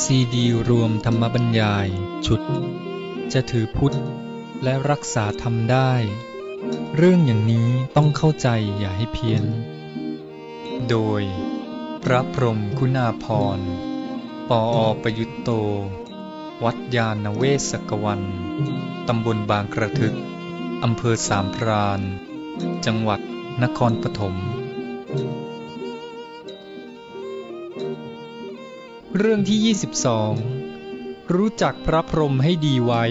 ซีดีรวมธรรมบรรยาย ชุด จะถือพุทธ และรักษาธรรมได้ เรื่องอย่างนี้ต้องเข้าใจอย่าให้เพี้ยน โดย พระพรมคุณาพร ปออประยุตโต วัดยาณเวศกวัน ตำบลบางกระทึก อำเภอสามพราน จังหวัดนครปฐม เรื่องที่ 22 รู้จักพระพรหมให้ดีไว้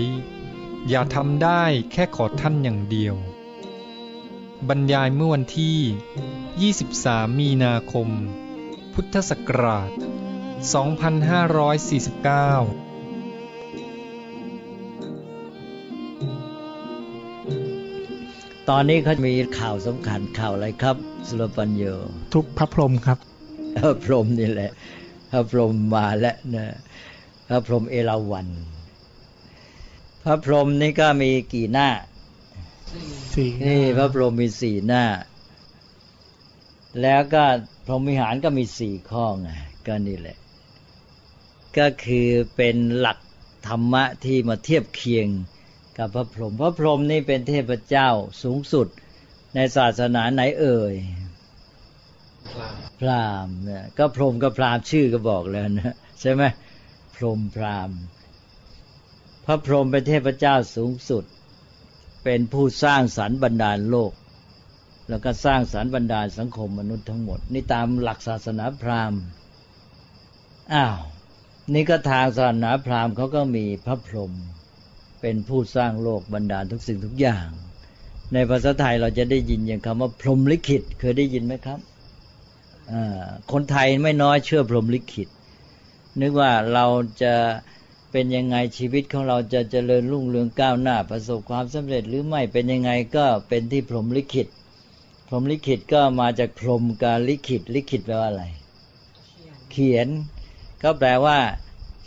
อย่าทำได้แค่ขอท่านอย่างเดียว บรรยายเมื่อวันที่ 23 มีนาคม พุทธศักราช 2549 ตอนนี้เขามีข่าวสำคัญข่าวอะไรครับ สุรปัญโยทุกพระพรหมครับพระพรหมนี่แหละ พระพรหมมาแล้วนะพระพรหมเอราวัณพระพรหมนี่ก็มีกี่หน้าสี่นี่พระพรหมมีสี่หน้า แล้วก็พรหมวิหารก็มีสี่ข้อไงก็นี่แหละ ก็คือเป็นหลักธรรมะที่มาเทียบเคียงกับพระพรหมพระพรหมนี่เป็นเทพเจ้าสูงสุดในศาสนาไหนเอ่ย พรามเนี่ยก็พรหมกับพรามชื่อก็บอกแล้วนะใช่ไหมพรหมพรามพระพรหมเป็นเทพเจ้าสูงสุด เป็นผู้สร้างสรรค์บรรดาลโลก แล้วก็สร้างสรรค์บรรดาลสังคมมนุษย์ทั้งหมด นี่ตามหลักศาสนาพราหมณ์อ้าวนี่ก็ทางศาสนาพราหมณ์เขาก็มีพระพรหมเป็นผู้สร้างโลกบรรดาลทุกสิ่งทุกอย่าง ในภาษาไทยเราจะได้ยินอย่างคำว่าพรหมลิขิตเคยได้ยินไหมครับ คนไทยไม่น้อยเชื่อพรหมลิขิต นึกว่าเราจะเป็นยังไงชีวิตของเราจะเจริญรุ่งเรืองก้าวหน้า ประสบความสำเร็จหรือไม่เป็นยังไงก็เป็นที่พรหมลิขิต พรหมลิขิตก็มาจากพรหมการลิขิตลิขิตแปลว่าอะไร เขียน ก็แปลว่า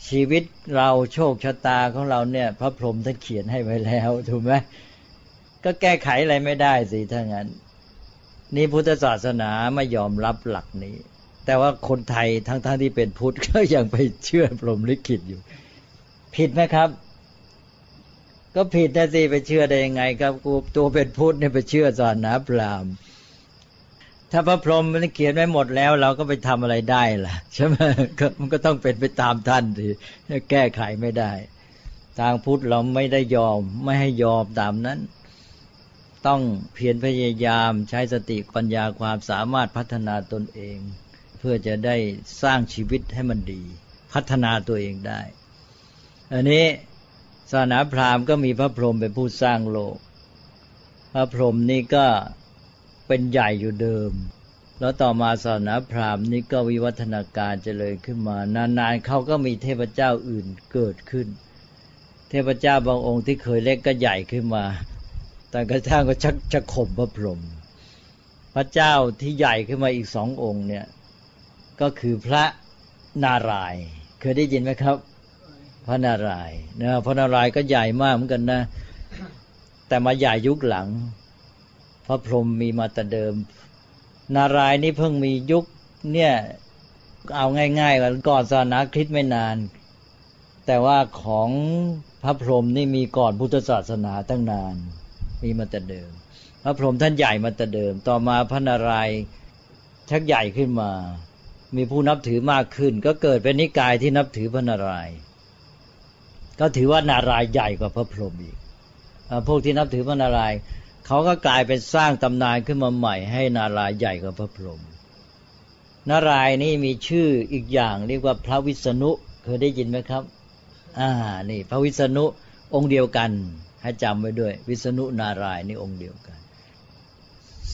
ชีวิตเราโชคชะตาของเราเนี่ย พระพรหมท่านเขียนให้ไว้แล้วถูกไหมก็แก้ไขอะไรไม่ได้สิถ้างั้น นี่พุทธศาสนาไม่ยอมรับหลักนี้ แต่ว่าคนไทยทั้งๆทที่เป็นพุทธก็ยังไปเชื่อพรหมลิขิตอยู่ ผิดไหมครับ ก็ผิดนะสิไปเชื่อได้ยังไง ครับกูตัวเป็นพุทธเนี่ยไปเชื่อศาสนาพราหมณ์ถ้าพระพรหมมันเขียนไว้หมดแล้ว เราก็ไปทำอะไรได้ล่ะใช่ไหมมันก็ต้องเป็นไปตามท่านสิแก้ไขไม่ได้ ทางพุทธเราไม่ได้ยอมไม่ให้ยอมตามนั้น ต้องเพียรพยายามใช้สติปัญญาความสามารถพัฒนาตนเอง เพื่อจะได้สร้างชีวิตให้มันดี พัฒนาตัวเองได้ อันนี้ศาสนาพราหมณ์ก็มีพระพรหมเป็นผู้สร้างโลก พระพรหมนี่ก็เป็นใหญ่อยู่เดิม แล้วต่อมาศาสนาพราหมณ์นี่ก็วิวัฒนาการเจริญขึ้นมา นานๆเขาก็มีเทพเจ้าอื่นเกิดขึ้น เทพเจ้าบางองค์ที่เคยเล็กก็ใหญ่ขึ้นมา แต่กระทั่งก็ชักจะข่มพระพรหมพระเจ้าที่ใหญ่ขึ้นมาอีกสององค์เนี่ย ก็คือพระนารายณ์เคยได้ยินไหมครับ พระนารายณ์นะพระนารายณ์ก็ใหญ่มากเหมือนกันนะ แต่มาใหญ่ยุคหลัง พระพรหมมีมาแต่เดิม นารายณ์นี่เพิ่งมียุคเนี่ยเอาง่ายๆว่าก่อนศาสนาคริสต์ไม่นาน แต่ว่าของพระพรหมนี่มีก่อนพุทธศาสนาตั้งนาน มีมาแต่เดิม พระพรหมท่านใหญ่มาแต่เดิม ต่อมาพระนารายณ์ชักใหญ่ขึ้นมา มีผู้นับถือมากขึ้น ก็เกิดเป็นนิกายที่นับถือพระนารายณ์ก็ถือว่านารายณ์ใหญ่กว่าพระพรหมอีกพวกที่นับถือพระนารายณ์เขาก็กลายเป็นสร้างตำนานขึ้นมาใหม่ ให้นารายณ์ใหญ่กว่าพระพรหมนารายณ์นี่มีชื่ออีกอย่างเรียกว่าพระวิษณุเคยได้ยินไหมครับอ่านี่ พระวิษณุองค์เดียวกัน ให้จำไว้ด้วย วิษณุนารายณ์นี่องค์เดียวกัน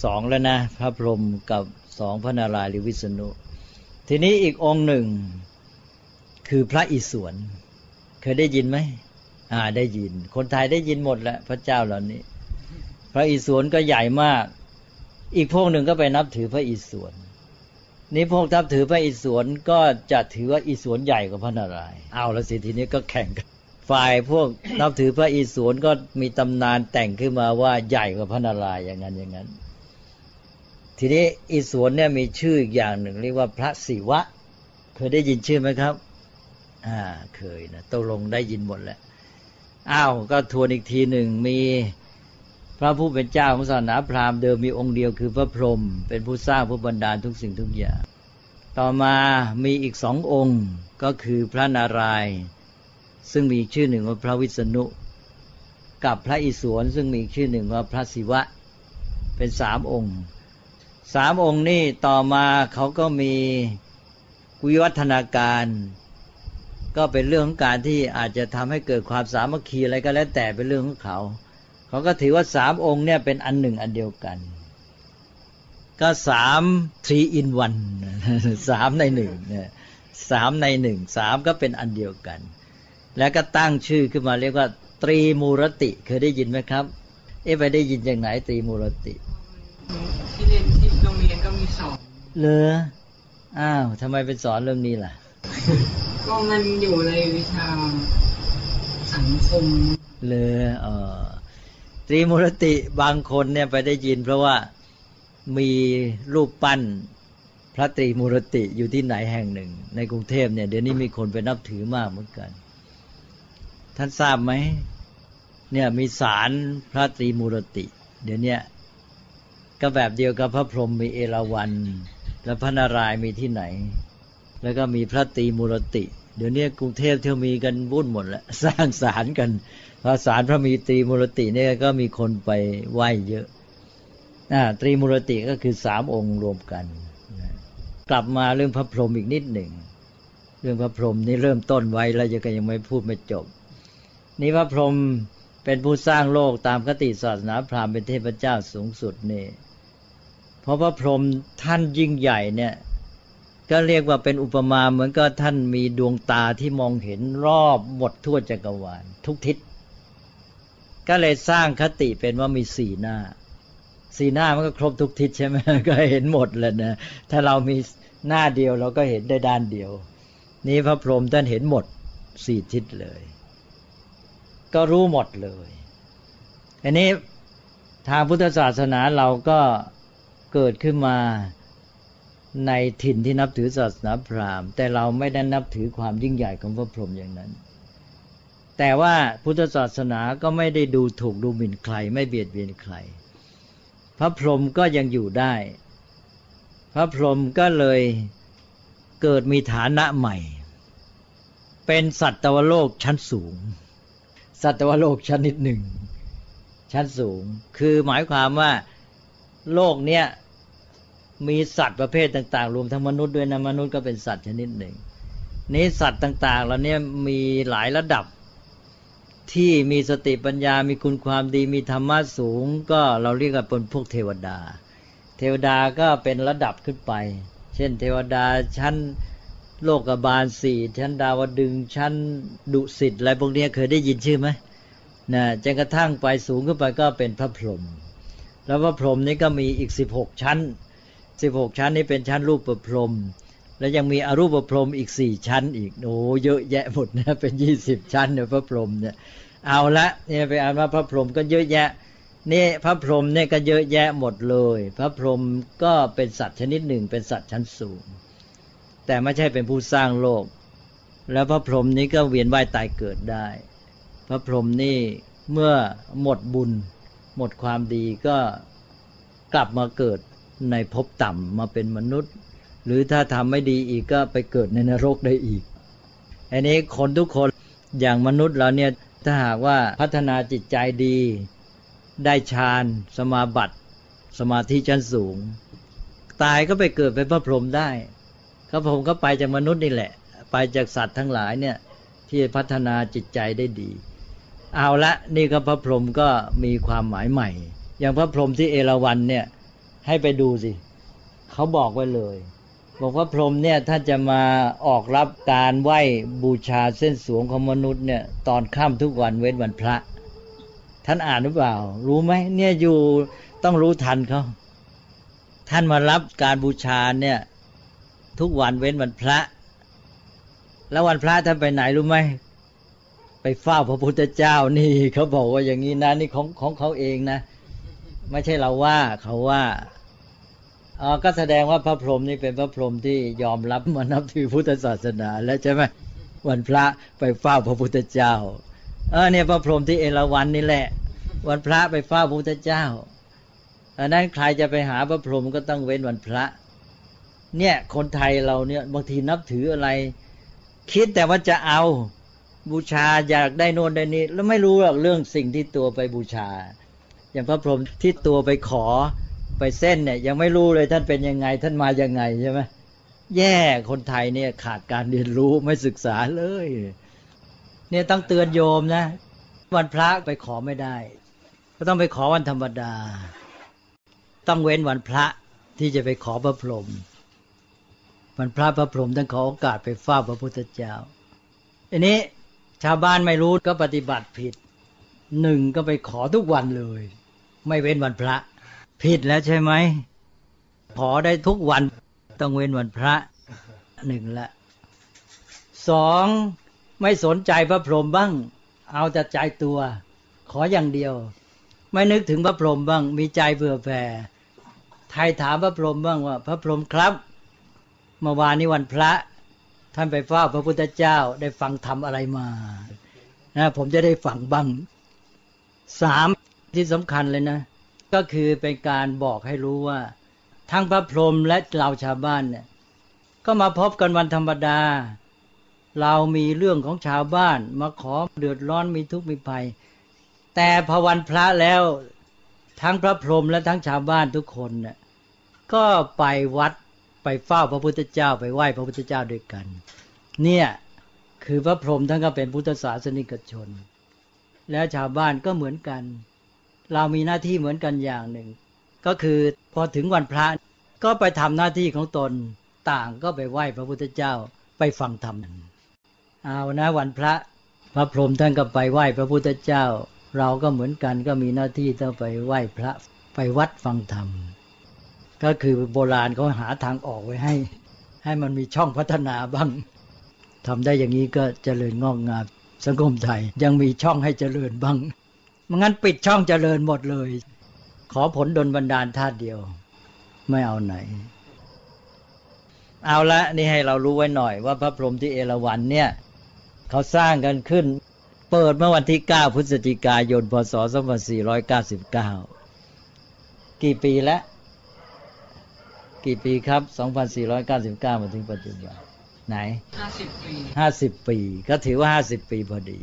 สองแล้วนะ พระพรหมกับสองพระนารายณ์หรือวิษณุ ทีนี้อีกองค์หนึ่ง คือพระอิศวรเคยได้ยินไหมอ่าได้ยิน คนไทยได้ยินหมดแล้วพระเจ้าเหล่านี้ พระอิศวรก็ใหญ่มาก อีกพวกหนึ่งก็ไปนับถือพระอิศวรนี่พวกนับถือพระอิศวรก็จะถือว่าอิศวรใหญ่กว่าพระนารายณ์เอาละสิทีนี้ก็แข่งกัน ฝ่ายพวกนับถือพระอิศวรก็มีตำนานแต่งขึ้นมาว่าใหญ่กว่าพระนารายณ์อย่างนั้นอย่างนั้น ทีนี้อิศวรเนี่ยมีชื่ออีกอย่างหนึ่ง เรียกว่าพระศิวะ เคยได้ยินชื่อไหมครับ อ่าเคยนะตกลงได้ยินหมดแล้วอ้าวก็ทวนอีกทีหนึ่งมีพระผู้เป็นเจ้าของศาสนาพราหมณ์เดิมมีองค์เดียวคือพระพรหมเป็นผู้สร้างผู้บรรดาลทุกสิ่งทุกอย่าง ต่อมามีอีกสององค์ก็คือพระนารายณ์ ซึ่งมีชื่อหนึ่งว่าพระวิษณุ กับพระอิศวรซึ่งมีชื่อหนึ่งว่าพระศิวะ เป็นสามองค์สามองค์นี่ต่อมาเขาก็มีวิวัฒนาการ ก็เป็นเรื่องของการที่อาจจะทำให้เกิดความสามัคคีอะไรก็แล้วแต่เป็นเรื่องของเขาเขาก็ถือว่าสามองค์เนี่ยเป็นอันหนึ่งอันเดียวกัน ก็สามทรีอินวันสามในหนึ่งสามในหนึ่งสามก็เป็นอันเดียวกัน แล้วก็ตั้งชื่อขึ้นมาเรียกว่า ตรีมูรติเคยได้ยินไหมครับ เอ๊ะไปได้ยินจากไหนตรีมูรติที่เรียนที่โรงเรียนก็มีสอนเลออ้าวทำไมเป็นสอนเรื่องนี้ล่ะ ก็มันอยู่ในวิชาสังคมเลอเออตรีมูรติบางคนเนี่ยไปได้ยิน เพราะว่ามีรูปปั้นพระตรีมูรติอยู่ที่ไหนแห่งหนึ่ง ในกรุงเทพเนี่ยเดี๋ยวนี้มีคนไปนับถือมากเหมือนกัน ท่านทราบไหม เนี่ยมีศาลพระตรีมูรติ เดี๋ยวนี้ก็แบบเดียวกับพระพรหมมีเอราวัณแล้วพระนารายณ์มีที่ไหน แล้วก็มีพระตรีมูรติ เดี๋ยวนี้กรุงเทพเที่ยวมีกันวุ่นหมดแล้วสร้างศาลกันพระศาลพระมีตรีมูรติเนี่ยก็มีคนไปไหว้เยอะตรีมูรติก็คือสามองค์รวมกัน กลับมาเรื่องพระพรหมอีกนิดหนึ่ง เรื่องพระพรหมนี่เริ่มต้นไว้แล้วยังยังไม่พูดไม่จบ นี่พระพรหมเป็นผู้สร้างโลกตามคติศาสนาพราหมณ์เป็นเทพเจ้าสูงสุดนี่เพราะพระพรหมท่านยิ่งใหญ่เนี่ย ก็เรียกว่าเป็นอุปมาเหมือนก็ท่านมีดวงตาที่มองเห็นรอบหมดทั่วจักรวาลทุกทิศ ก็เลยสร้างคติเป็นว่ามีสี่หน้า สี่หน้ามันก็ครบทุกทิศใช่ไหมก็เห็นหมดเลยนะถ้าเรามีหน้าเดียวเราก็เห็นได้ด้านเดียว นี้พระพรหมท่านเห็นหมดสี่ทิศเลย ก็รู้หมดเลยอันนี้ทางพุทธศาสนาเราก็เกิดขึ้นมาในถิ่นที่นับถือศาสนาพราหมณ์ แต่เราไม่ได้นับถือความยิ่งใหญ่ของพระพรหมอย่างนั้น แต่ว่าพุทธศาสนาก็ไม่ได้ดูถูกดูหมิ่นใคร ไม่เบียดเบียนใคร พระพรหมก็ยังอยู่ได้ พระพรหมก็เลยเกิดมีฐานะใหม่ เป็นสัตวโลกชั้นสูง สัตวโลกชนิดหนึ่ง ชั้นสูง คือหมายความว่าโลกเนี้ยมีสัตว์ประเภทต่างๆ รวมทั้งมนุษย์ด้วยนะมนุษย์ก็เป็นสัตว์ชนิดหนึ่ง นี้สัตว์ต่างๆเราเนี่ยมีหลายระดับที่มีสติปัญญา มีคุณความดี มีธรรมะสูง ก็เราเรียกว่าเป็นพวกเทวดา เทวดาก็เป็นระดับขึ้นไป เช่น เทวดาชั้น โลกบาลสี่ชั้นดาวดึงชั้นดุสิตอะไรพวกนี้เคยได้ยินชื่อไหมนะจนกระทั่งไปสูงขึ้นไปก็เป็นพระพรหมแล้วพระพรหมนี้ก็มีอีกสิบหกชั้นสิบหกชั้นนี้เป็นชั้นรูปประพรหมแล้วยังมีอรูปพรหมอีกสี่ชั้น อีกโอ้เยอะแยะหมดนะเป็นยี่สิบชั้นเนี่ยพระพรหมเนี่ยเอาละเนี่ยไปอ่านว่าพระพรหมก็เยอะแยะนี่พระพรหมเนี่ยก็เยอะแยะหมดเลย พระพรหมก็เป็นสัตว์ชนิดหนึ่งเป็นสัตว์ชั้นสูง แต่ไม่ใช่เป็นผู้สร้างโลก แล้วพระพรหมนี้ก็เวียนว่ายตายเกิดได้ พระพรหมนี่เมื่อหมดบุญ หมดความดีก็กลับมาเกิดในภพต่ำมาเป็นมนุษย์ หรือถ้าทำไม่ดีอีกก็ไปเกิดในนรกได้อีก อันนี้คนทุกคนอย่างมนุษย์เราเนี่ยถ้าหากว่าพัฒนาจิตใจดี ได้ฌานสมาบัติ สมาธิชั้นสูง ตายก็ไปเกิดเป็นพระพรหมได้ พระพรหมก็ไปจากมนุษย์นี่แหละ ไปจากสัตว์ทั้งหลายเนี่ยที่พัฒนาจิตใจได้ดี เอาละนี่ก็พระพรหมก็มีความหมายใหม่ อย่างพระพรหมที่เอราวันเนี่ยให้ไปดูสิเขาบอกไว้เลยบอกว่าพรหมเนี่ยถ้าจะมาออกรับการไหว้บูชาเส้นสวงของมนุษย์เนี่ยตอนค่ำทุกวันเว้นวันพระ ท่านอ่านหรือเปล่า รู้ไหมเนี่ยอยู่ต้องรู้ทันเขาท่านมารับการบูชาเนี่ย ทุกวันเว้นวันพระ แล้ววันพระท่านไปไหนรู้ไหมไปเฝ้าพระพุทธเจ้านี่เขาบอกว่าอย่างนี้นะนี่ของของเขาเองนะไม่ใช่เราว่าเขาว่าอ๋อก็แสดงว่าพระพรหมนี่เป็นพระพรหมที่ยอมรับมานับถือพุทธศาสนา แล้วใช่ไหมวันพระไปเฝ้าพระพุทธเจ้าเออเนี่ยพระพรหมที่เอราวัณนี่แหละ วันพระไปเฝ้าพระพุทธเจ้าอันนั้นใครจะไปหาพระพรหมก็ต้องเว้นวันพระ เนี่ยคนไทยเราเนี่ยบางทีนับถืออะไร คิดแต่ว่าจะเอาบูชาอยากได้โน่นได้นี้แล้วไม่รู้หรอกเรื่องสิ่งที่ตัวไปบูชา อย่างพระพรหมที่ตัวไปขอไปเส้นเนี่ย ยังไม่รู้เลยท่านเป็นยังไง ท่านมายังไงใช่ไหมแย่คนไทยเนี่ยขาดการเรียนรู้ไม่ศึกษาเลย เนี่ยต้องเตือนโยมนะ วันพระไปขอไม่ได้ ก็ต้องไปขอวันธรรมดา ต้องเว้นวันพระที่จะไปขอพระพรหม วันพระพระพรหมต้องขอโอกาสไปเฝ้าพระพุทธเจ้าอันนี้ชาวบ้านไม่รู้ก็ปฏิบัติผิดหนึ่งก็ไปขอทุกวันเลย ไม่เว้นวันพระ ผิดแล้วใช่ไหมขอได้ทุกวันต้องเว้นวันพระหนึ่งละสองไม่สนใจพระพรหมบ้าง เอาแต่ใจตัว ขออย่างเดียว ไม่นึกถึงพระพรหมบ้าง มีใจเบื่อแผ่ไทยถามพระพรหมบ้างว่า พระพรหมครับ เมื่อวานนี้วันพระ ท่านไปเฝ้าพระพุทธเจ้าได้ฟังธรรมอะไรมานะผมจะได้ฟังบ้างสามที่สำคัญเลยนะ ก็คือเป็นการบอกให้รู้ว่า ทั้งพระพรหมและเราชาวบ้านเนี่ย ก็มาพบกันวันธรรมดา เรามีเรื่องของชาวบ้านมาขอเดือดร้อนมีทุกข์มีภัย แต่พอวันพระแล้วทั้งพระพรหมและทั้งชาวบ้านทุกคนเนี่ยก็ไปวัด ไปเฝ้าพระพุทธเจ้าไปไหว้พระพุทธเจ้าด้วยกัน เนี่ยคือพระพรหมท่านก็เป็นพุทธศาสนิกชน แล้วชาวบ้านก็เหมือนกัน เรามีหน้าที่เหมือนกันอย่างหนึ่ง ก็คือพอถึงวันพระก็ไปทำหน้าที่ของตนต่างก็ไปไหว้พระพุทธเจ้าไปฟังธรรมเอานะวันพระพระพรหมท่านก็ไปไหว้พระพุทธเจ้า เราก็เหมือนกันก็มีหน้าที่ต้องไปไหว้พระไปวัดฟังธรรม ก็คือโบราณเขาหาทางออกไว้ให้ ให้มันมีช่องพัฒนาบ้างทำได้อย่างนี้ก็เจริญงอกงามสังคมไทยยังมีช่องให้เจริญบ้างมันงั้นปิดช่องเจริญหมดเลย ขอผลดลบันดาลธาตุเดียว ไม่เอาไหน เอาละนี่ให้เรารู้ไว้หน่อยว่าพระพรหมที่เอราวัณเนี่ยเขาสร้างกันขึ้น เปิดเมื่อวันที่ 9 พฤศจิกายน พศ 2499 กี่ปีแล้ว กี่ปีครับ 2499 มาถึงปัจจุบันไหน 50 ปี 50 ปี ก็ถือว่า 50 ปีพอดี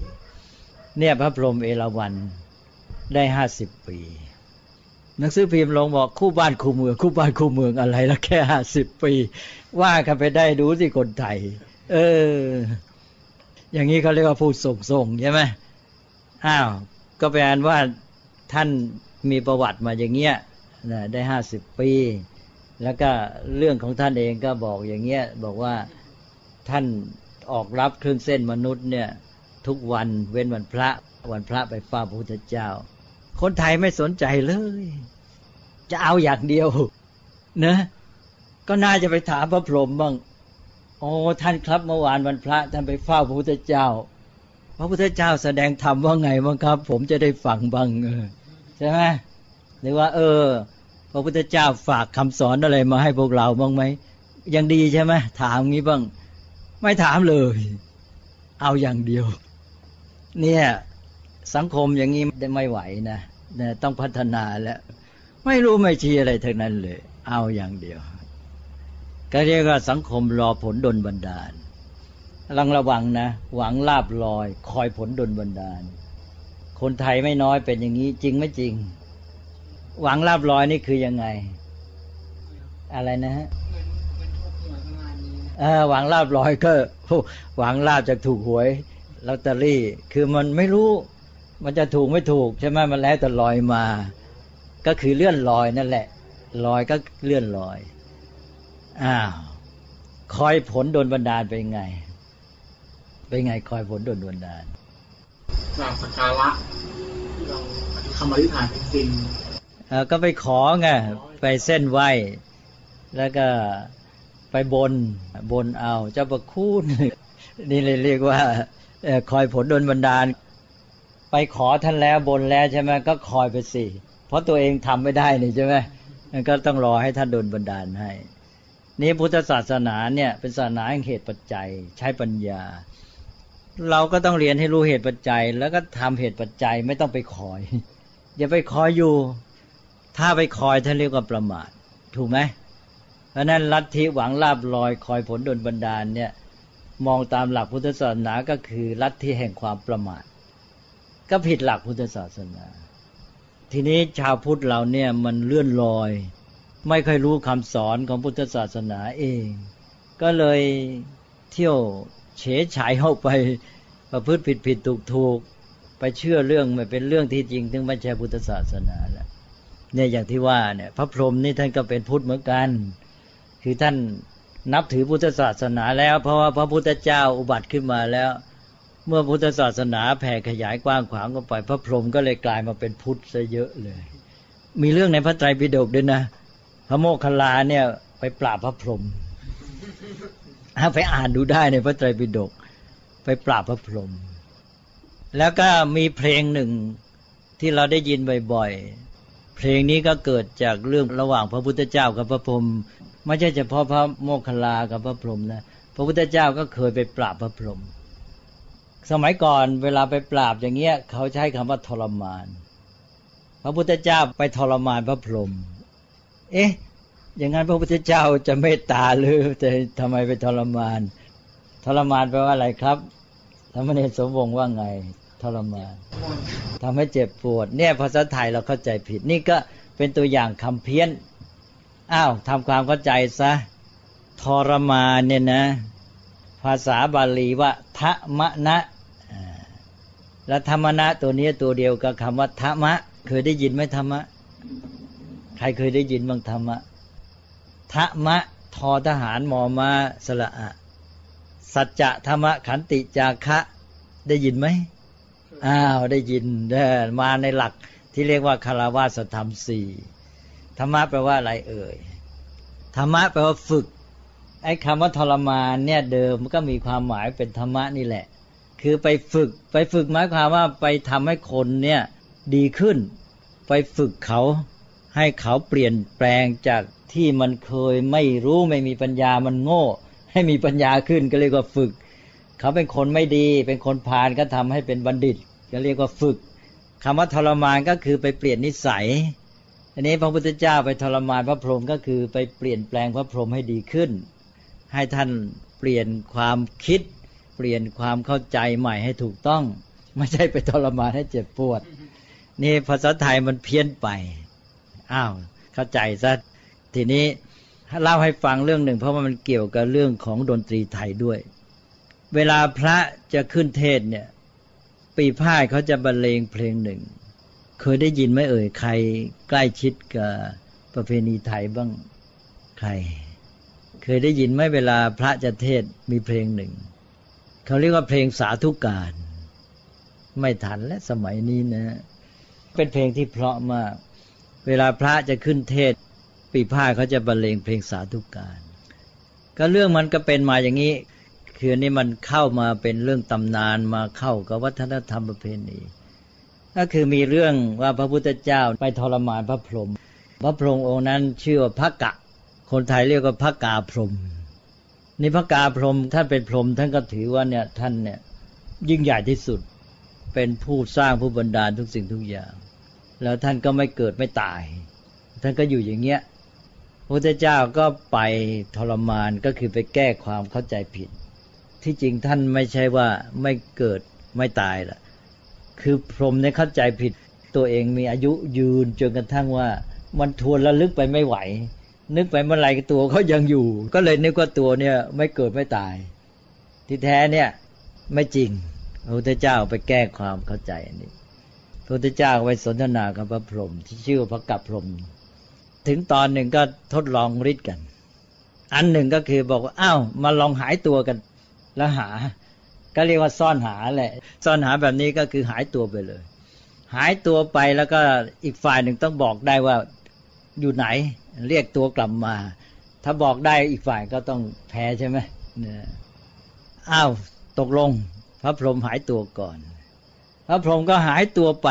เนี่ยพระพรหมเอราวัณได้ 50 ปีหนังสือพิมพ์ลงบอกคู่บ้านคู่เมือง คู่บ้านคู่เมืองอะไรละแค่50ปี ว่ากันไปได้ดูสิคนไทย เออ อย่างนี้เขาเรียกว่าผู้ส่งส่งใช่ไหมอ้าวก็แปลว่าท่านมีประวัติมาอย่างเงี้ยได้50ปี แล้วก็เรื่องของท่านเองก็บอกอย่างเงี้ยบอกว่าท่านออกรับเครื่องเส้นมนุษย์เนี่ย ทุกวันเว้นวันพระวันพระไปฟ้าพระพุทธเจ้า คนไทยไม่สนใจเลย จะเอาอย่างเดียวนะก็น่าจะไปถามพระพรหมบ้างโอ้ท่านครับเมื่อวานวันพระท่านไปเฝ้าพระพุทธเจ้า พระพุทธเจ้าแสดงธรรมว่าไงบ้างครับ ผมจะได้ฟังบ้างใช่ไหมหรือว่า เออ พระพุทธเจ้าฝากคำสอนอะไรมาให้พวกเราบ้างไหมยังดีใช่ไหมถามงี้บ้าง ไม่ถามเลย เอาอย่างเดียว เนี่ยสังคมอย่างนี้ไม่ไหวนะนะต้องพัฒนาแล้ว ไม่รู้ไม่ชี้อะไรทั้งนั้นเลย เอาอย่างเดียว ก็เรียกว่าสังคมรอผลดลบันดาลลังระวังนะ หวังลาบลอย คอยผลดลบันดาล คนไทยไม่น้อยเป็นอย่างนี้จริงไม่จริง หวังลาบลอยนี่คือยังไง อะไรนะฮะเออหวังลาบลอยก็หวังลาบจากถูกหวยลอตเตอรี่ คือมันไม่รู้ มันจะถูกไม่ถูกใช่ไหมมันแล้วแต่ลอยมา ก็คือเลื่อนลอยนั่นแหละลอยก็เลื่อนลอยอ้าวคอยผลโดนบันดาลเป็นไง เป็นไงคอยผลโดนบันดาลกราบสักการะที่เราคำอธิษฐานจริง ก็ไปขอไงไปเส้นไหวแล้วก็ไปบนบนเอาเจ้าประคุณนี่เลยเรียกว่าคอยผลดลบันดาล ไปขอท่านแล้วบนแล้วใช่ไหมก็คอยไปสิเพราะตัวเองทำไม่ได้นี่ใช่ไหมก็ต้องรอให้ท่านโดนบันดาลให้ นี่พุทธศาสนาเนี่ยเป็นศาสนาแห่งเหตุปัจจัยใช้ปัญญา เราก็ต้องเรียนให้รู้เหตุปัจจัย แล้วก็ทำเหตุปัจจัยไม่ต้องไปคอย อย่าไปคอยอยู่ ถ้าไปคอยท่านเรียกว่าประมาท ถูกไหมเพราะนั้นลัทธิหวังลาบลอยคอยผลดลบันดาลเนี่ย มองตามหลักพุทธศาสนาก็คือลัทธิแห่งความประมาท ก็ผิดหลักพุทธศาสนา ทีนี้ชาวพุทธเราเนี่ยมันเลื่อนลอย ไม่เคยรู้คำสอนของพุทธศาสนาเอง ก็เลยเที่ยวเฉยฉายเข้าไปประพฤติผิดผิดถูกถูกไปเชื่อเรื่องไม่เป็นเรื่องที่จริงถึงไม่ใช่พุทธศาสนาแล้ว เนี่ยอย่างที่ว่าเนี่ยพระพรหมนี่ท่านก็เป็นพุทธเหมือนกัน คือท่านนับถือพุทธศาสนาแล้ว เพราะว่าพระพุทธเจ้าอุบัติขึ้นมาแล้ว เมื่อพุทธศาสนาแผ่ขยายกว้างขวางก็ไป พระพรหมก็เลยกลายมาเป็นพุทธซะเยอะเลย มีเรื่องในพระไตรปิฎกด้วยนะ พระโมคคัลลาเนี่ยไปปราบพระพรหมไปอ่านดูได้ในพระไตรปิฎกไปปราบพระพรหมแล้วก็มีเพลงหนึ่งที่เราได้ยินบ่อย เพลงนี้ก็เกิดจากเรื่องระหว่างพระพุทธเจ้ากับพระพรหมไม่ใช่เฉพาะพระโมคคัลลากับพระพรหมนะพระพุทธเจ้าก็เคยไปปราบพระพรหมสมัยก่อนเวลาไปปราบอย่างเงี้ยเขาใช้คำว่าทรมาน พระพุทธเจ้าไปทรมานพระพรหมเอ๊ะ อย่างนั้นพระพุทธเจ้าจะเมตตาหรือแต่ทำไมไปทรมาน ทรมานแปลว่าอะไรครับธรรมเนศสมวงว่าไง ทรมานทำให้เจ็บปวด เนี่ยภาษาไทยเราเข้าใจผิด นี่ก็เป็นตัวอย่างคำเพี้ยนอ้าวทำความเข้าใจซะทรมานเนี่ยนะ ภาษาบาลีว่าทะมะนะและธรรมนะตัวนี้ตัวเดียวกับคำว่าธรรมะ เคยได้ยินไหมธรรมะ ใครเคยได้ยินบ้างธรรมะทะมะทอทหารมอมาสละอะสัจจะธรรมะขันติจาคะได้ยินไหม อ้าวได้ยินเด้มาในหลักที่เรียกว่าคารวาสธรรมสี่ธรรมะแปลว่าอะไรเอ่ยธรรมะแปลว่าฝึก ไอ้คำว่าทรมานเนี่ยเดิมก็มีความหมายเป็นธรรมะนี่แหละ คือไปฝึกไปฝึกหมายความว่าไปทำให้คนเนี่ยดีขึ้น ไปฝึกเขาให้เขาเปลี่ยนแปลงจากที่มันเคยไม่รู้ไม่มีปัญญามันโง่ ให้มีปัญญาขึ้นก็เรียกว่าฝึก เขาเป็นคนไม่ดี เป็นคนพาลก็ทำให้เป็นบัณฑิต ก็เรียกว่าฝึกคำว่าทรมานก็คือไปเปลี่ยนนิสัยอันนี้พระพุทธเจ้าไปทรมานพระพรหมก็คือไปเปลี่ยนแปลงพระพรหมให้ดีขึ้น ให้ท่านเปลี่ยนความคิด เปลี่ยนความเข้าใจใหม่ให้ถูกต้อง ไม่ใช่ไปทรมานให้เจ็บปวด นี่ภาษาไทยมันเพี้ยนไปอ้าวเข้าใจซะทีนี้เล่าให้ฟังเรื่องหนึ่ง เพราะว่ามันเกี่ยวกับเรื่องของดนตรีไทยด้วย เวลาพระจะขึ้นเทศเนี่ย ปีพายเขาจะบรรเลงเพลงหนึ่ง เคยได้ยินไหมเอ่ยใครใกล้ชิดกับประเพณีไทยบ้างใคร เคยได้ยินไหมเวลาพระจะเทศมีเพลงหนึ่ง เขาเรียกว่าเพลงสาธุการ ไม่ทันและสมัยนี้นะ เป็นเพลงที่เพราะมาก เวลาพระจะขึ้นเทศ ปีผ้าเขาจะบรรเลงเพลงสาธุการ ก็เรื่องมันก็เป็นมาอย่างนี้ คือนี่มันเข้ามาเป็นเรื่องตำนานมาเข้ากับวัฒนธรรมประเพณีก็คือมีเรื่องว่าพระพุทธเจ้าไปทรมานพระพรหมพระพรหมองค์นั้นชื่อว่าพระกะ คนไทยเรียกว่าพระกาพรหมนี่พระกาพรหมท่านเป็นพรหมท่านก็ถือว่าเนี่ยท่านเนี่ยยิ่งใหญ่ที่สุดเป็นผู้สร้างผู้บันดาลทุกสิ่งทุกอย่าง แล้วท่านก็ไม่เกิดไม่ตาย ท่านก็อยู่อย่างเงี้ยพระพุทธเจ้าก็ไปทรมานก็คือไปแก้ความเข้าใจผิด ที่จริงท่านไม่ใช่ว่าไม่เกิดไม่ตายล่ะคือพรหมเนี่ยเข้าใจผิดตัวเองมีอายุยืนจนกระทั่งว่า มันทวนระลึกไปไม่ไหว นึกไปเมื่อไหร่ตัวเขายังอยู่ ก็เลยนึกว่าตัวเนี่ยไม่เกิดไม่ตาย ที่แท้เนี่ยไม่จริงพระพุทธเจ้าไปแก้ความเข้าใจอันนี้พระพุทธเจ้าไปสนทนากับพระพรหมที่ชื่อพระกัปพรหมถึงตอนหนึ่งก็ทดลองฤทธิ์กัน อันหนึ่งก็คือบอกว่าอ้าวมาลองหายตัวกัน แล้วหา ก็เรียกว่าซ่อนหาแหละ ซ่อนหาแบบนี้ก็คือหายตัวไปเลย หายตัวไปแล้วก็อีกฝ่ายหนึ่งต้องบอกได้ว่าอยู่ไหน เรียกตัวกลับมา ถ้าบอกได้อีกฝ่ายก็ต้องแพ้ใช่ไหมเนี่ยอ้าวตกลง พระพรหมหายตัวก่อน พระพรหมก็หายตัวไป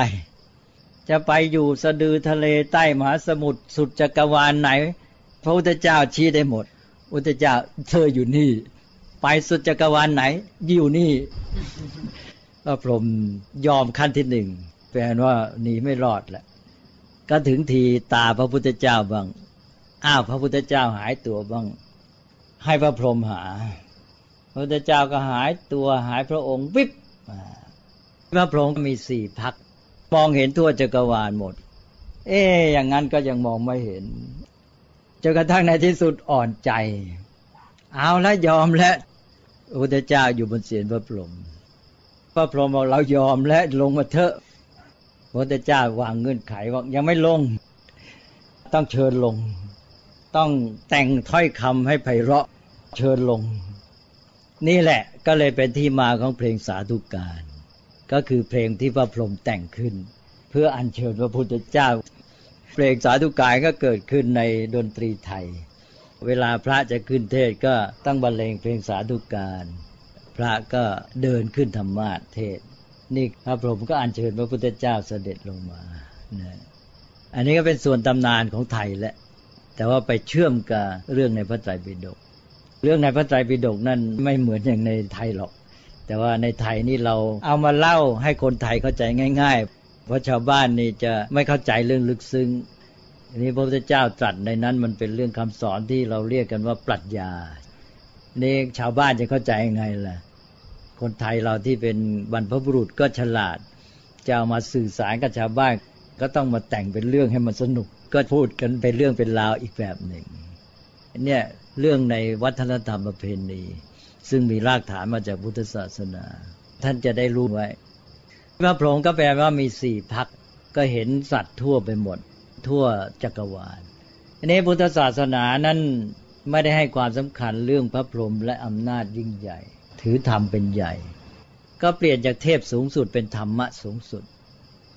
จะไปอยู่สะดือทะเลใต้มหาสมุทรสุดจักรวาลไหน พระพุทธเจ้าชี้ได้หมดพุทธเจ้าเธออยู่นี่ ไปสุดจักรวาลไหน อยู่นี่พระพรหมยอมขั้นที่หนึ่งแปลว่าหนีไม่รอดแหละก็ถึงทีตาพระพุทธเจ้าบ้างอ้าวพระพุทธเจ้าหายตัวบ้าง ให้พระพรหมหา พระพุทธเจ้าก็หายตัวหายพระองค์วิบพระพรหมมีสี่พักมองเห็นทั่วจักรวาลหมด เอ๊อย่างนั้นก็ยังมองไม่เห็นจนกระทั่งในที่สุดอ่อนใจ เอาล้วยอมแล้ว พระพุทธเจ้าอยู่บนเสียนพระพรหมพระพรหมบอกเรายอมแล้วลงมาเถอะพระพุทธเจ้าวางเงื่อนไขว่ายังไม่ลง ต้องเชิญลง ต้องแต่งถ้อยคำให้ไพเราะเชิญลง นี่แหละก็เลยเป็นที่มาของเพลงสาธุการ ก็คือเพลงที่พระพรหมแต่งขึ้น เพื่ออัญเชิญพระพุทธเจ้า เพลงสาธุการก็เกิดขึ้นในดนตรีไทย เวลาพระจะขึ้นเทศก็ต้องบรรเลงเพลงสาธุการ พระก็เดินขึ้นธรรมาเทศ นี่พระพรหมก็อัญเชิญพระพุทธเจ้าเสด็จลงมาอันนี้ก็เป็นส่วนตำนานของไทยแหละ แต่ว่าไปเชื่อมกับเรื่องในพระไตรปิฎกเรื่องในพระไตรปิฎกนั่นไม่เหมือนอย่างในไทยหรอก แต่ว่าในไทยนี่เราเอามาเล่าให้คนไทยเข้าใจง่าย ๆ เพราะชาวบ้านนี่จะไม่เข้าใจเรื่องลึกซึ้ง นี่พระพุทธเจ้าตรัสในนั้นมันเป็นเรื่องคำสอนที่เราเรียกกันว่าปรัชญา นี่ชาวบ้านจะเข้าใจยังไงล่ะ คนไทยเราที่เป็นบรรพบุรุษก็ฉลาด จะเอามาสื่อสารกับชาวบ้านก็ต้องมาแต่งเป็นเรื่องให้มันสนุก ก็พูดกันเป็นเรื่องเป็นราวอีกแบบหนึ่ง เนี่ยเรื่องในวัฒนธรรมประเพณีซึ่งมีรากฐานมาจากพุทธศาสนา ท่านจะได้รู้ไว้พระพรหมก็แปลว่ามีสี่พักก็เห็นสัตว์ทั่วไปหมด ทั่วจักรวาลอันนี้พุทธศาสนานั้นไม่ได้ให้ความสำคัญเรื่องพระพรหมและอำนาจยิ่งใหญ่ ถือธรรมเป็นใหญ่ ก็เปลี่ยนจากเทพสูงสุดเป็นธรรมะสูงสุด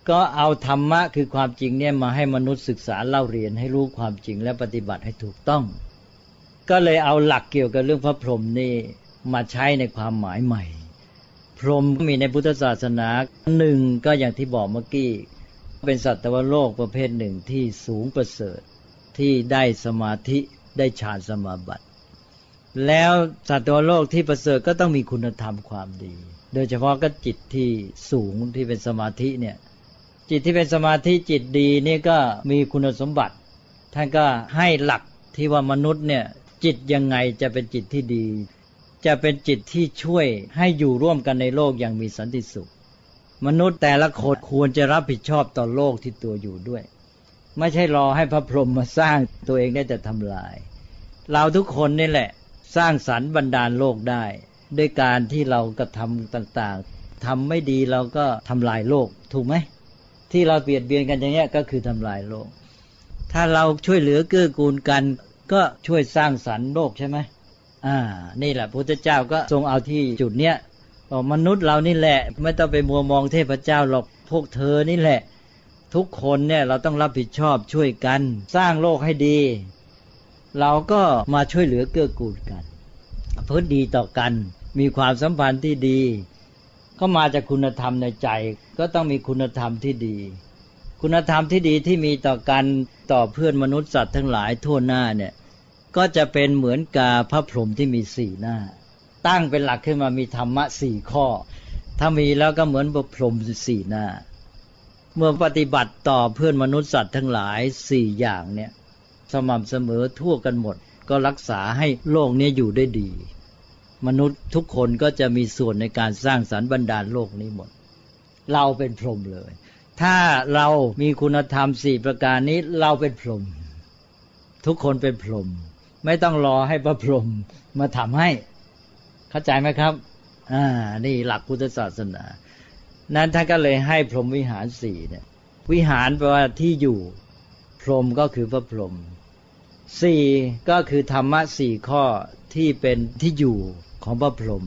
ก็เอาธรรมะคือความจริงเนี่ยมาให้มนุษย์ศึกษาเล่าเรียนให้รู้ความจริงและปฏิบัติให้ถูกต้อง ก็เลยเอาหลักเกี่ยวกับเรื่องพระพรหมนี่มาใช้ในความหมายใหม่ พรหมมีในพุทธศาสนาหนึ่งก็อย่างที่บอกเมื่อกี้ เป็นสัตวโลกประเภทหนึ่งที่สูงประเสริฐที่ได้สมาธิได้ฌานสมาบัติ แล้วสัตว์โลกที่ประเสริฐก็ต้องมีคุณธรรมความดี โดยเฉพาะก็จิตที่สูงที่เป็นสมาธิเนี่ยจิตที่เป็นสมาธิจิตดีนี่ก็มีคุณสมบัติ ท่านก็ให้หลักที่ว่ามนุษย์เนี่ยจิตยังไงจะเป็นจิตที่ดี จะเป็นจิตที่ช่วยให้อยู่ร่วมกันในโลกอย่างมีสันติสุข มนุษย์แต่ละคนควรจะรับผิดชอบต่อโลกที่ตัวอยู่ด้วย ไม่ใช่รอให้พระพรหมมาสร้างตัวเองได้แต่ทำลาย เราทุกคนนี่แหละ สร้างสรรค์บรรดาลโลกได้ ด้วยการที่เรากระทำต่างๆทำไม่ดีเราก็ทำลายโลกถูกไหมที่เราเปลี่ยนเบียนกันอย่างนี้ก็คือทำลายโลก ถ้าเราช่วยเหลือเกื้อกูลกัน ก็ช่วยสร้างสรรค์โลกใช่ไหมอ่า นี่แหละพระเจ้าก็ทรงเอาที่จุดเนี้ย มนุษย์เรานี่แหละ ไม่ต้องไปมัวมองเทพเจ้าหรอกพวกเธอนี่แหละ ทุกคนเนี่ยเราต้องรับผิดชอบช่วยกัน สร้างโลกให้ดี เราก็มาช่วยเหลือเกื้อกูลกันเพื่อดีต่อกัน มีความสัมพันธ์ที่ดี ก็มาจากคุณธรรมในใจ ก็ต้องมีคุณธรรมที่ดี คุณธรรมที่ดีที่มีต่อกันต่อเพื่อนมนุษย์สัตว์ทั้งหลายทั่วหน้าเนี่ยก็จะเป็นเหมือนกาพระพรหมที่มีสี่หน้า ตั้งเป็นหลักขึ้นมามีธรรมะสี่ข้อ ถ้ามีแล้วก็เหมือนพระพรหมสี่หน้า เมื่อปฏิบัติต่อเพื่อนมนุษย์สัตว์ทั้งหลายสี่อย่างเนี่ย สม่ำเสมอทั่วกันหมด ก็รักษาให้โลกนี้อยู่ได้ดี มนุษย์ทุกคนก็จะมีส่วนในการสร้างสรรค์บรรดาลโลกนี้หมด เราเป็นพรหมเลย ถ้าเรามีคุณธรรมสี่ประการนี้เราเป็นพรหมทุกคนเป็นพรหมไม่ต้องรอให้พระพรหมมาทำให้ เข้าใจไหมครับ อ่า นี่หลักพุทธศาสนา นั้นท่านก็เลยให้พรหมวิหารสี่เนี่ย วิหารแปลว่าที่อยู่ พรหมก็คือพระพรหมสี่ก็คือธรรมะสี่ข้อที่เป็นที่อยู่ของพระพรหม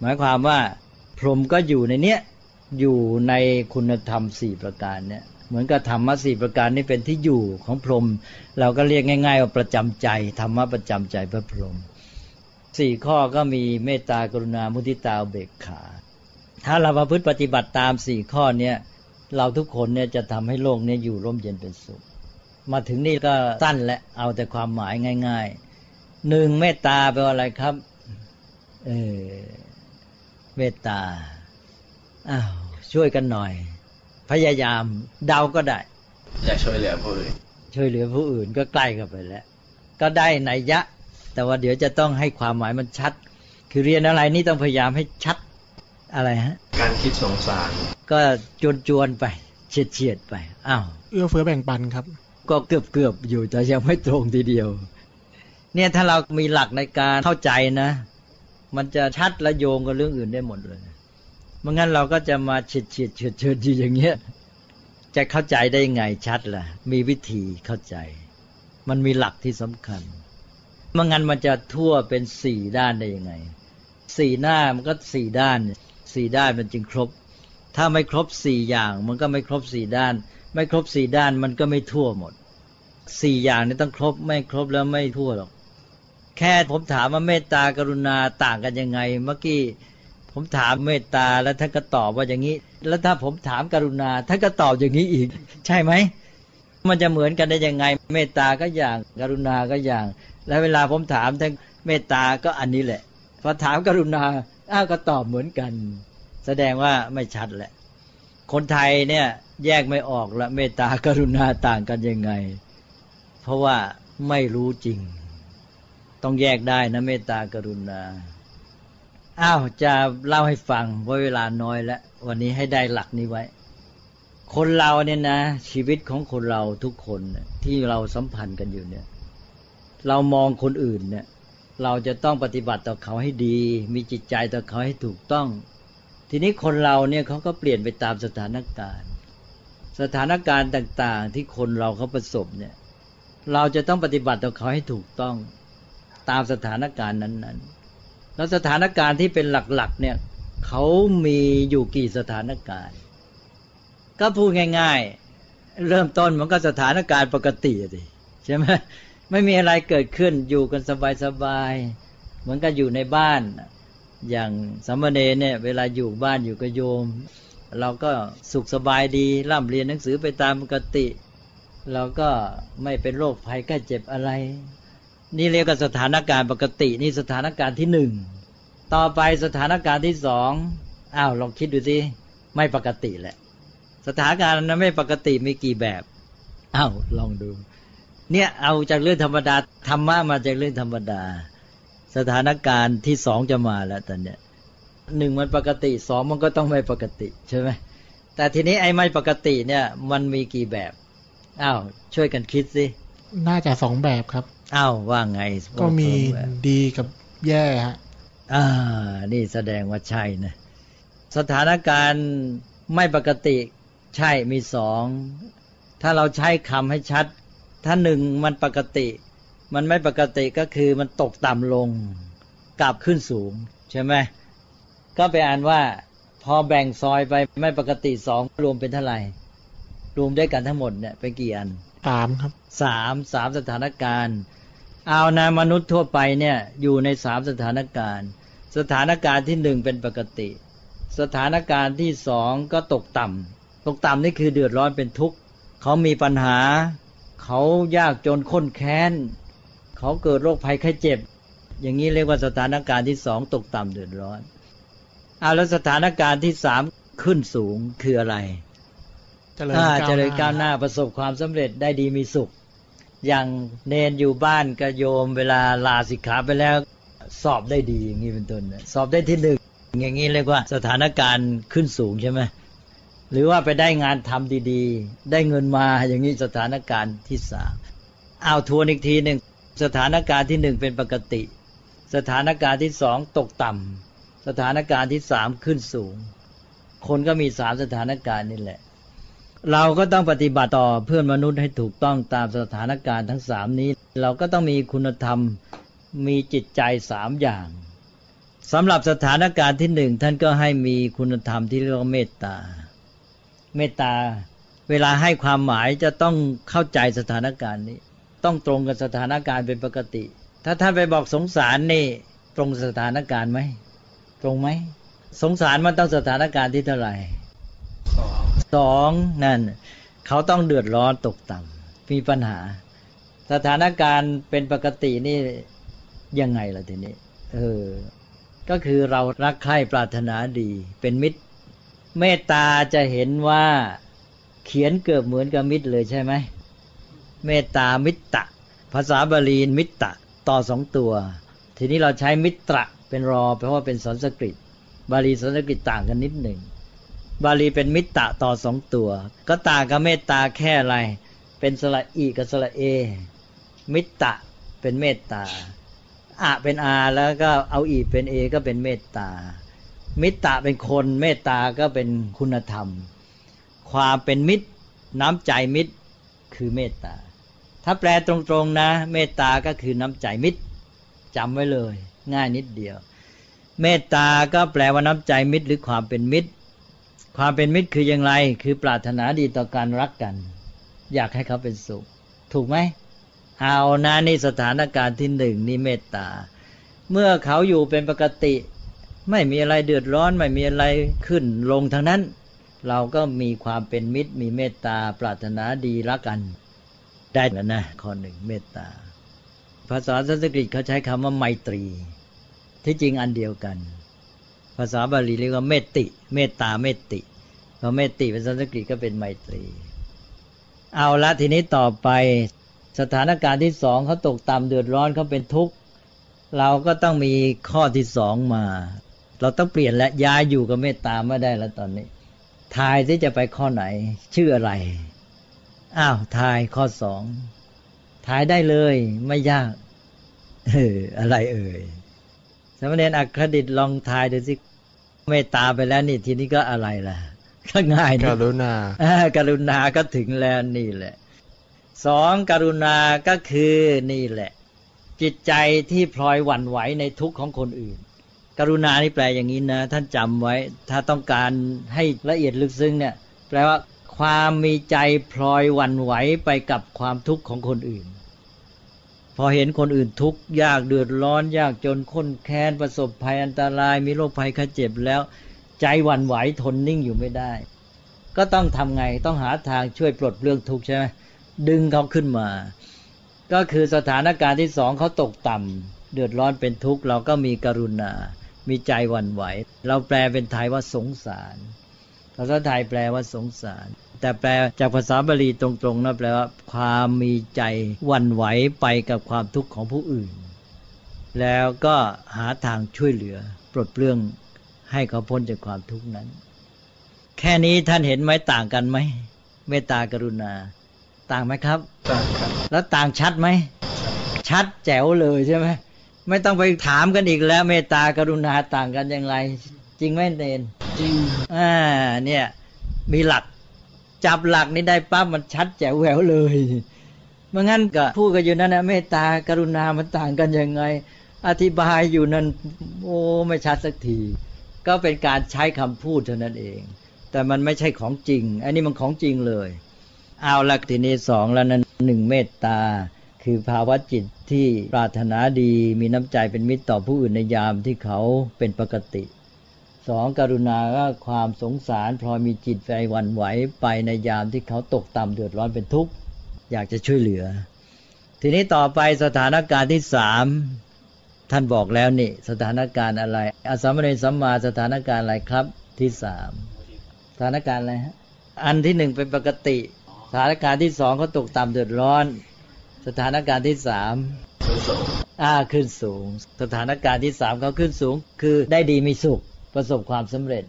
หมายความว่า พรหมก็อยู่ในเนี้ยอยู่ในคุณธรรมสี่ประการเนี่ยเหมือนกับธรรมะสี่ประการนี้เป็นที่อยู่ของพรหมเราก็เรียกง่าย ๆ ว่าประจำใจธรรมะประจำใจพระพรหม สี่ข้อก็มีเมตตากรุณามุทิตาเบกขา ถ้าเราประพฤติปฏิบัติตามสี่ข้อเนี้ยเราทุกคนเนี่ยจะทำให้โลกนี้อยู่ร่มเย็นเป็นสุข มาถึงนี่ก็สั้นและเอาแต่ความหมายง่ายๆหนึ่งเมตตาแปลว่าอะไรครับเออเมตตาอ้าวช่วยกันหน่อย พยายามเดาก็ได้อยากช่วยเหลือผู้อื่นช่วยเหลือผู้อื่นก็ใกล้เข้าไปแล้ว ก็ได้ในยยะ แต่ว่าเดี๋ยวจะต้องให้ความหมายมันชัด คือเรียนอะไรนี่ต้องพยายามให้ชัดอะไรฮะ การคิดสงสาร ก็จวนจวนๆไป เฉียดเฉียดๆไปอ้าวเอื้อเฟื้อแบ่งปันครับ ก็เกือบเกือบๆอยู่แต่ยังไม่ตรงทีเดียว เนี่ยถ้าเรามีหลักในการเข้าใจนะ มันจะชัดและโยงกับเรื่องอื่นได้หมดเลยเมื่องั้นเราก็จะมาเฉียดเฉียดเฉียดเฉียดอยู่อย่างเงี้ย จะเข้าใจได้ไงชัดล่ะ มีวิธีเข้าใจ มันมีหลักที่สำคัญเมื่องั้นมันจะทั่วเป็นสี่ด้านได้ยังไง สี่หน้ามันก็สี่ด้าน สี่ด้านมันจึงครบ ถ้าไม่ครบสี่อย่าง มันก็ไม่ครบสี่ด้าน ไม่ครบสี่ด้านมันก็ไม่ทั่วหมด สี่อย่างนี้ต้องครบ ไม่ครบแล้วไม่ทั่วหรอก แค่ผมถามว่าเมตตากรุณาต่างกันยังไง เมื่อกี้ผมถามเมตตาแล้วท่านก็ตอบว่าอย่างนี้ แล้วถ้าผมถามกรุณาท่านก็ตอบอย่างนี้อีก ใช่ไหม มันจะเหมือนกันได้ยังไง เมตตาก็อย่าง กรุณาก็อย่าง แล้วเวลาผมถามท่านเมตตาก็อันนี้แหละ พอถามกรุณาอ้าวก็ตอบเหมือนกัน แสดงว่าไม่ชัดแหละ คนไทยเนี่ยแยกไม่ออกละเมตตากรุณาต่างกันยังไง เพราะว่าไม่รู้จริง ต้องแยกได้นะเมตตากรุณาอ้าวจะเล่าให้ฟังเพราะเวลาน้อยแล้ว วันนี้ให้ได้หลักนี้ไว้ คนเราเนี่ยนะ ชีวิตของคนเราทุกคนที่เราสัมพันธ์กันอยู่เนี่ย เรามองคนอื่นเนี่ย เราจะต้องปฏิบัติต่อเขาให้ดี มีจิตใจต่อเขาให้ถูกต้อง ทีนี้คนเราเนี่ยเขาก็เปลี่ยนไปตามสถานการณ์ สถานการณ์ต่างๆ ที่คนเราเขาประสบเนี่ย เราจะต้องปฏิบัติต่อเขาให้ถูกต้อง ตามสถานการณ์นั้นๆ แล้วสถานการณ์ที่เป็นหลักๆ เนี่ยเขามีอยู่กี่สถานการณ์ ก็พูดง่าย ๆ เริ่มต้นมันก็สถานการณ์ปกติสิใช่ไหม ไม่มีอะไรเกิดขึ้นอยู่กันสบายๆเหมือนกับอยู่ในบ้าน อย่างสามเณรเนี่ยเวลาอยู่บ้านอยู่กับโยม เราก็สุขสบายดีร่ำเรียนหนังสือไปตามปกติ เราก็ไม่เป็นโรคภัยแค่เจ็บอะไร นี่เรียกว่าสถานการณ์ปกติ นี่สถานการณ์ที่หนึ่งต่อไปสถานการณ์ที่สองอ้าวลองคิดดูสิไม่ปกติแหละ สถานการณ์นั้นไม่ปกติมีกี่แบบอ้าวลองดู เนี่ยเอาจากเรื่องธรรมดาธรรมะมาจากเรื่องธรรมดา สถานการณ์ที่สองจะมาแล้วตอนเนี้ยหนึ่งมันปกติสองมันก็ต้องไม่ปกติใช่ไหมแต่ทีนี้ไอ้ไม่ปกติเนี่ยมันมีกี่แบบอ้าวช่วยกันคิดสิน่าจะสองแบบครับอ้าวว่าไงก็มีสองแบบดีกับแย่ฮะอ่า นี่แสดงว่าใช่นะสถานการณ์ไม่ปกติใช่มีสอง ถ้าเราใช้คำให้ชัด ถ้าหนึ่งมันปกติ มันไม่ปกติก็คือมันตกต่ำลงกลับขึ้นสูง ใช่ไหมก็ไปอ่านว่า พอแบ่งซอยไปไม่ปกติสองรวมเป็นเท่าไหร่ รวมด้วยกันทั้งหมดเนี่ยเป็นกี่อันสามครับสามสามสถานการณ์ เอานะมนุษย์ทั่วไปเนี่ยอยู่ในสามสถานการณ์ สถานการณ์ที่หนึ่งเป็นปกติ สถานการณ์ที่สองก็ตกต่ำตกต่ำนี่คือเดือดร้อนเป็นทุกข์เขามีปัญหา เขายากจนข้นแค้น เขาเกิดโรคภัยไข้เจ็บ อย่างนี้เรียกว่าสถานการณ์ที่สองตกต่ำเดือดร้อนเอาแล้วสถานการณ์ที่สามขึ้นสูงคืออะไรเจริญอ่าก้าวเจริญหก้าวหน้าประสบความสำเร็จได้ดีมีสุข อย่างเนนอยู่บ้านก็โยมเวลาลาสิกขาไปแล้วสอบได้ดีอย่างนี้เป็นต้นนะสอบได้ที่หนึ่งอย่างนี้เรียกว่าสถานการณ์ขึ้นสูงใช่ไหม หรือว่าไปได้งานทำดีๆ ได้เงินมาอย่างนี้สถานการณ์ที่สามเอาทวนอีกทีหนึ่งสถานการณ์ที่หนึ่งเป็นปกติ สถานการณ์ที่สองตกต่ำสถานการณ์ที่สามขึ้นสูง คนก็มีสามสถานการณ์นี่แหละ เราก็ต้องปฏิบัติต่อเพื่อนมนุษย์ให้ถูกต้องตามสถานการณ์ทั้งสามนี้ เราก็ต้องมีคุณธรรมมีจิตใจสามอย่างสำหรับสถานการณ์ที่หนึ่งท่านก็ให้มีคุณธรรมที่เรียกว่าเมตตา เมตตาเวลาให้ความหมายจะต้องเข้าใจสถานการณ์นี้ ต้องตรงกับสถานการณ์เป็นปกติ ถ้าท่านไปบอกสงสารนี่ ตรงสถานการณ์ไหมตรงไหมสงสารมันต้องสถานการณ์ที่เท่าไหร่สองนั่นเขาต้องเดือดร้อนตกต่ำมีปัญหา สถานการณ์เป็นปกตินี่ยังไงล่ะทีนี้ เออ ก็คือเรารักใคร่ปรารถนาดี เป็นมิตร เมตตาจะเห็นว่าเขียนเกือบเหมือนกับมิตรเลยใช่ไหมเมตตามิตรภาษาบาลีมิตรต่อสองตัว ทีนี้เราใช้มิตรเป็นรอ เพราะว่าเป็นสันสกฤต บาลีสันสกฤตต่างกันนิดหนึ่งบาลีเป็นมิตรต่อสองตัว ก็ต่างกับเมตตาแค่อะไร เป็นสระอีกับสระเอ มิตรเป็นเมตตาอะเป็นอาแล้วก็เอาอีเป็นเอก็เป็นเมตตา มิตรเป็นคนเมตตาก็เป็นคุณธรรม ความเป็นมิตร น้ำใจมิตรคือเมตตา ถ้าแปลตรงๆนะ เมตตาก็คือน้ำใจมิตรจำไว้เลย ง่ายนิดเดียว เมตตาก็แปลว่าน้ำใจมิตรหรือความเป็นมิตร ความเป็นมิตรคืออย่างไร คือปรารถนาดีต่อการรักกัน อยากให้เขาเป็นสุข ถูกไหมเอานะนี่สถานการณ์ที่หนึ่งนี่เมตตา เมื่อเขาอยู่เป็นปกติ ไม่มีอะไรเดือดร้อนไม่มีอะไรขึ้นลงทางนั้น เราก็มีความเป็นมิตร มีเมตตาปรารถนาดีรักกัน ได้แล้วนะข้อหนึ่งเมตตา ภาษาสันสกฤตเขาใช้คำว่าไมตรี ที่จริงอันเดียวกัน ภาษาบาลีเรียกว่าเมตติ เมตตาเมตติพอเมตติเป็นสันสกฤตก็เป็นไมตรี เอาละทีนี้ต่อไปสถานการณ์ที่สองเขาตกต่ำเดือดร้อนเขาเป็นทุกข์ เราก็ต้องมีข้อที่สองมา เราต้องเปลี่ยนและย้ายอยู่กับเมตตาไม่ได้แล้วตอนนี้ ทายที่จะไปข้อไหน ชื่ออะไร อ้าวทายข้อสองทายได้เลยไม่ยาก เอออะไรเอ่ยสมณเณรอัครดิตลองทายดูสิเมตตาไปแล้วนี่ทีนี้ก็อะไรล่ะก็ง่ายกรุณากรุณาก็ถึงแล้วนี่แหละสองกรุณาก็คือนี่แหละ จิตใจที่พลอยหวั่นไหวในทุกข์ของคนอื่น กรุณานี่แปลอย่างนี้นะ ท่านจำไว้ ถ้าต้องการให้ละเอียดลึกซึ้งเนี่ย แปลว่า ความมีใจพลอยหวั่นไหวไปกับความทุกข์ของคนอื่น พอเห็นคนอื่นทุกข์ยากเดือดร้อนยากจนค้นแค้นประสบภัยอันตราย มีโรคภัยไข้เจ็บแล้ว ใจหวั่นไหวทนนิ่งอยู่ไม่ได้ ก็ต้องทำไงต้องหาทางช่วยปลดเปลื้องทุกข์ใช่ไหมดึงเขาขึ้นมา ก็คือสถานการณ์ที่สองเขาตกต่ำเดือดร้อนเป็นทุกข์เราก็มีกรุณา มีใจหวั่นไหว เราแปลเป็นไทยว่าสงสารภาษาไทยแปลว่าสงสาร แต่แปลจากภาษาบาลีตรงๆนะแปลว่า ความมีใจหวั่นไหวไปกับความทุกข์ของผู้อื่น แล้วก็หาทางช่วยเหลือ ปลดเปลื้องให้เขาพ้นจากความทุกข์นั้น แค่นี้ท่านเห็นไหมต่างกันไหมเมตตากรุณา ต่างไหมครับต่างครับแล้วต่างชัดไหมชัดแจ๋วเลยใช่ไหม ไม่ต้องไปถามกันอีกแล้วเมตตากรุณาต่างกันอย่างไร จริงไหมเนนจริงอ่าเนี่ยมีหลักจับหลักนี้ได้ปั๊บมันชัดแจ๋วแหววเลยเมื่องั้นก็พูดกันอยู่นั่นนะเมตตากรุณามันต่างกันยังไง อธิบายอยู่นั่นโอ้ไม่ชัดสักที ก็เป็นการใช้คำพูดเท่านั้นเอง แต่มันไม่ใช่ของจริง อันนี้มันของจริงเลย เอาละทีนี้สองแล้วนั้นหนึ่งเมตตา คือภาวะจิตที่ปรารถนาดีมีน้ำใจเป็นมิตรต่อผู้อื่นในยามที่เขาเป็นปกติสองกรุณาก็ความสงสารพลอยมีจิตใจวันไหวไปในยามที่เขาตกต่ำเดือดร้อนเป็นทุกข์ อยากจะช่วยเหลือ ทีนี้ต่อไปสถานการณ์ที่สามท่านบอกแล้วนี่ สถานการณ์อะไรอสมเณรสัมมาสถานการณ์อะไรครับที่สามสถานการณ์อะไรฮะอันที่หนึ่งเป็นปกติ สถานการณ์ที่สองเขาตกต่ำเดือดร้อน สถานการณ์ที่สามอ่าขึ้นสูง สถานการณ์ที่สามเขาขึ้นสูง คือได้ดีมีสุขประสบความสำเร็จ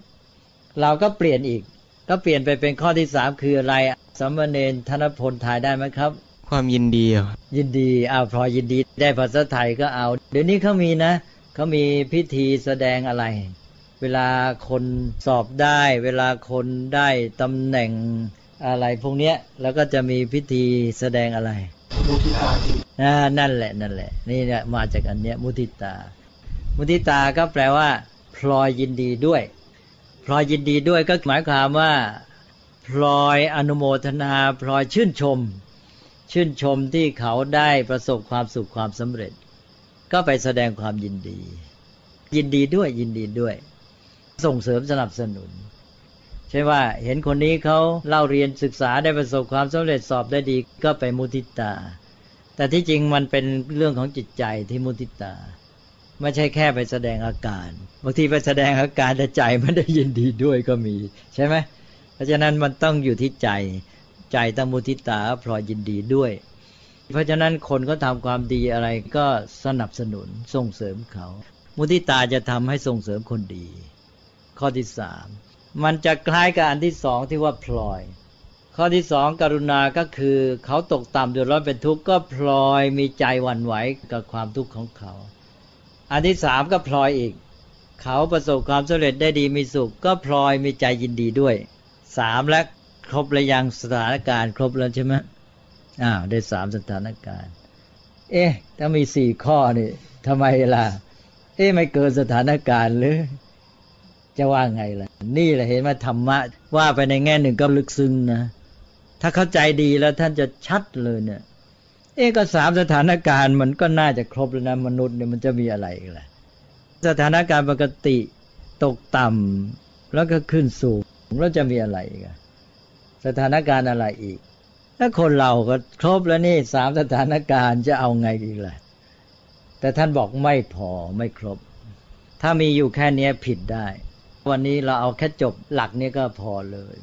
เราก็เปลี่ยนอีก ก็เปลี่ยนไปเป็นข้อที่สามคืออะไรสัมมเนนธนพลถ่ายได้ไหมครับ ความยินดียินดีอ้าวพอยินดีได้ภาษาไทยก็เอา เดี๋ยวนี้เขามีนะเขามีพิธีแสดงอะไร เวลาคนสอบได้ เวลาคนได้ตำแหน่งอะไรพวกเนี้ยแล้วก็จะมีพิธีแสดงอะไร มุทิตานั่นแหละนั่นแหละ นี่เนี่ยมาจากอันเนี้ยมุทิตา มุทิตาก็แปลว่า พลอยยินดีด้วย พลอยยินดีด้วยก็หมายความว่า พลอยอนุโมทนา พลอยชื่นชม ชื่นชมที่เขาได้ประสบความสุขความสำเร็จ ก็ไปแสดงความยินดี ยินดีด้วยยินดีด้วย ส่งเสริมสนับสนุน ช่ว่าเห็นคนนี้เขาเล่าเรียนศึกษาได้ประสบความสำเร็จสอบได้ดีก็ไปมุทิตา แต่ที่จริงมันเป็นเรื่องของจิตใจที่มุทิตา ไม่ใช่แค่ไปแสดงอาการบางทีไปแสดงอาการแต่ใจไม่ได้ยินดีด้วยก็มี ใช่ไหมเพราะฉะนั้นมันต้องอยู่ที่ใจใจต้งมุทิตาพลอยยินดีด้วย เพราะฉะนั้นคนก็ทำความดีอะไรก็สนับสนุนส่งเสริมเขา มุทิตาจะทำให้ส่งเสริมคนดี ข้อที่สาม มันจะคล้ายกับอันที่สองที่ว่าพลอย ข้อที่สองกรุณาก็คือเขาตกต่ำเดือดร้อนเป็นทุกข์ก็พลอยมีใจหวั่นไหวกับความทุกข์ของเขา อันที่สามก็พลอยอีก เขาประสบความสำเร็จได้ดีมีสุข ก็พลอยมีใจยินดีด้วยสามและครบระยังสถานการณ์ครบแล้วใช่ไหมอ้าวได้สามสถานการณ์ เอ๊ะถ้ามีสี่ข้อนี่ทำไมล่ะ เอ๊ะไม่เกินสถานการณ์หรือ จะว่าไงล่ะ นี่แหละเห็นว่าธรรมะ ว่าไปในแง่หนึ่งก็ลึกซึ้งนะ ถ้าเข้าใจดีแล้วท่านจะชัดเลยเนี่ย เอก็สามสถานการณ์มันก็น่าจะครบแล้วนะมนุษย์เนี่ยมันจะมีอะไรอีกล่ะ สถานการณ์ปกติตกต่ำแล้วก็ขึ้นสูงแล้วจะมีอะไรอีกสถานการณ์อะไรอีก ถ้าคนเราก็ครบแล้วนี่สามสถานการณ์จะเอาไงอีล่ะ แต่ท่านบอกไม่พอไม่ครบ ถ้ามีอยู่แค่นี้ผิดได้ วันนี้เราเอาแค่จบหลักนี้ก็พอเลย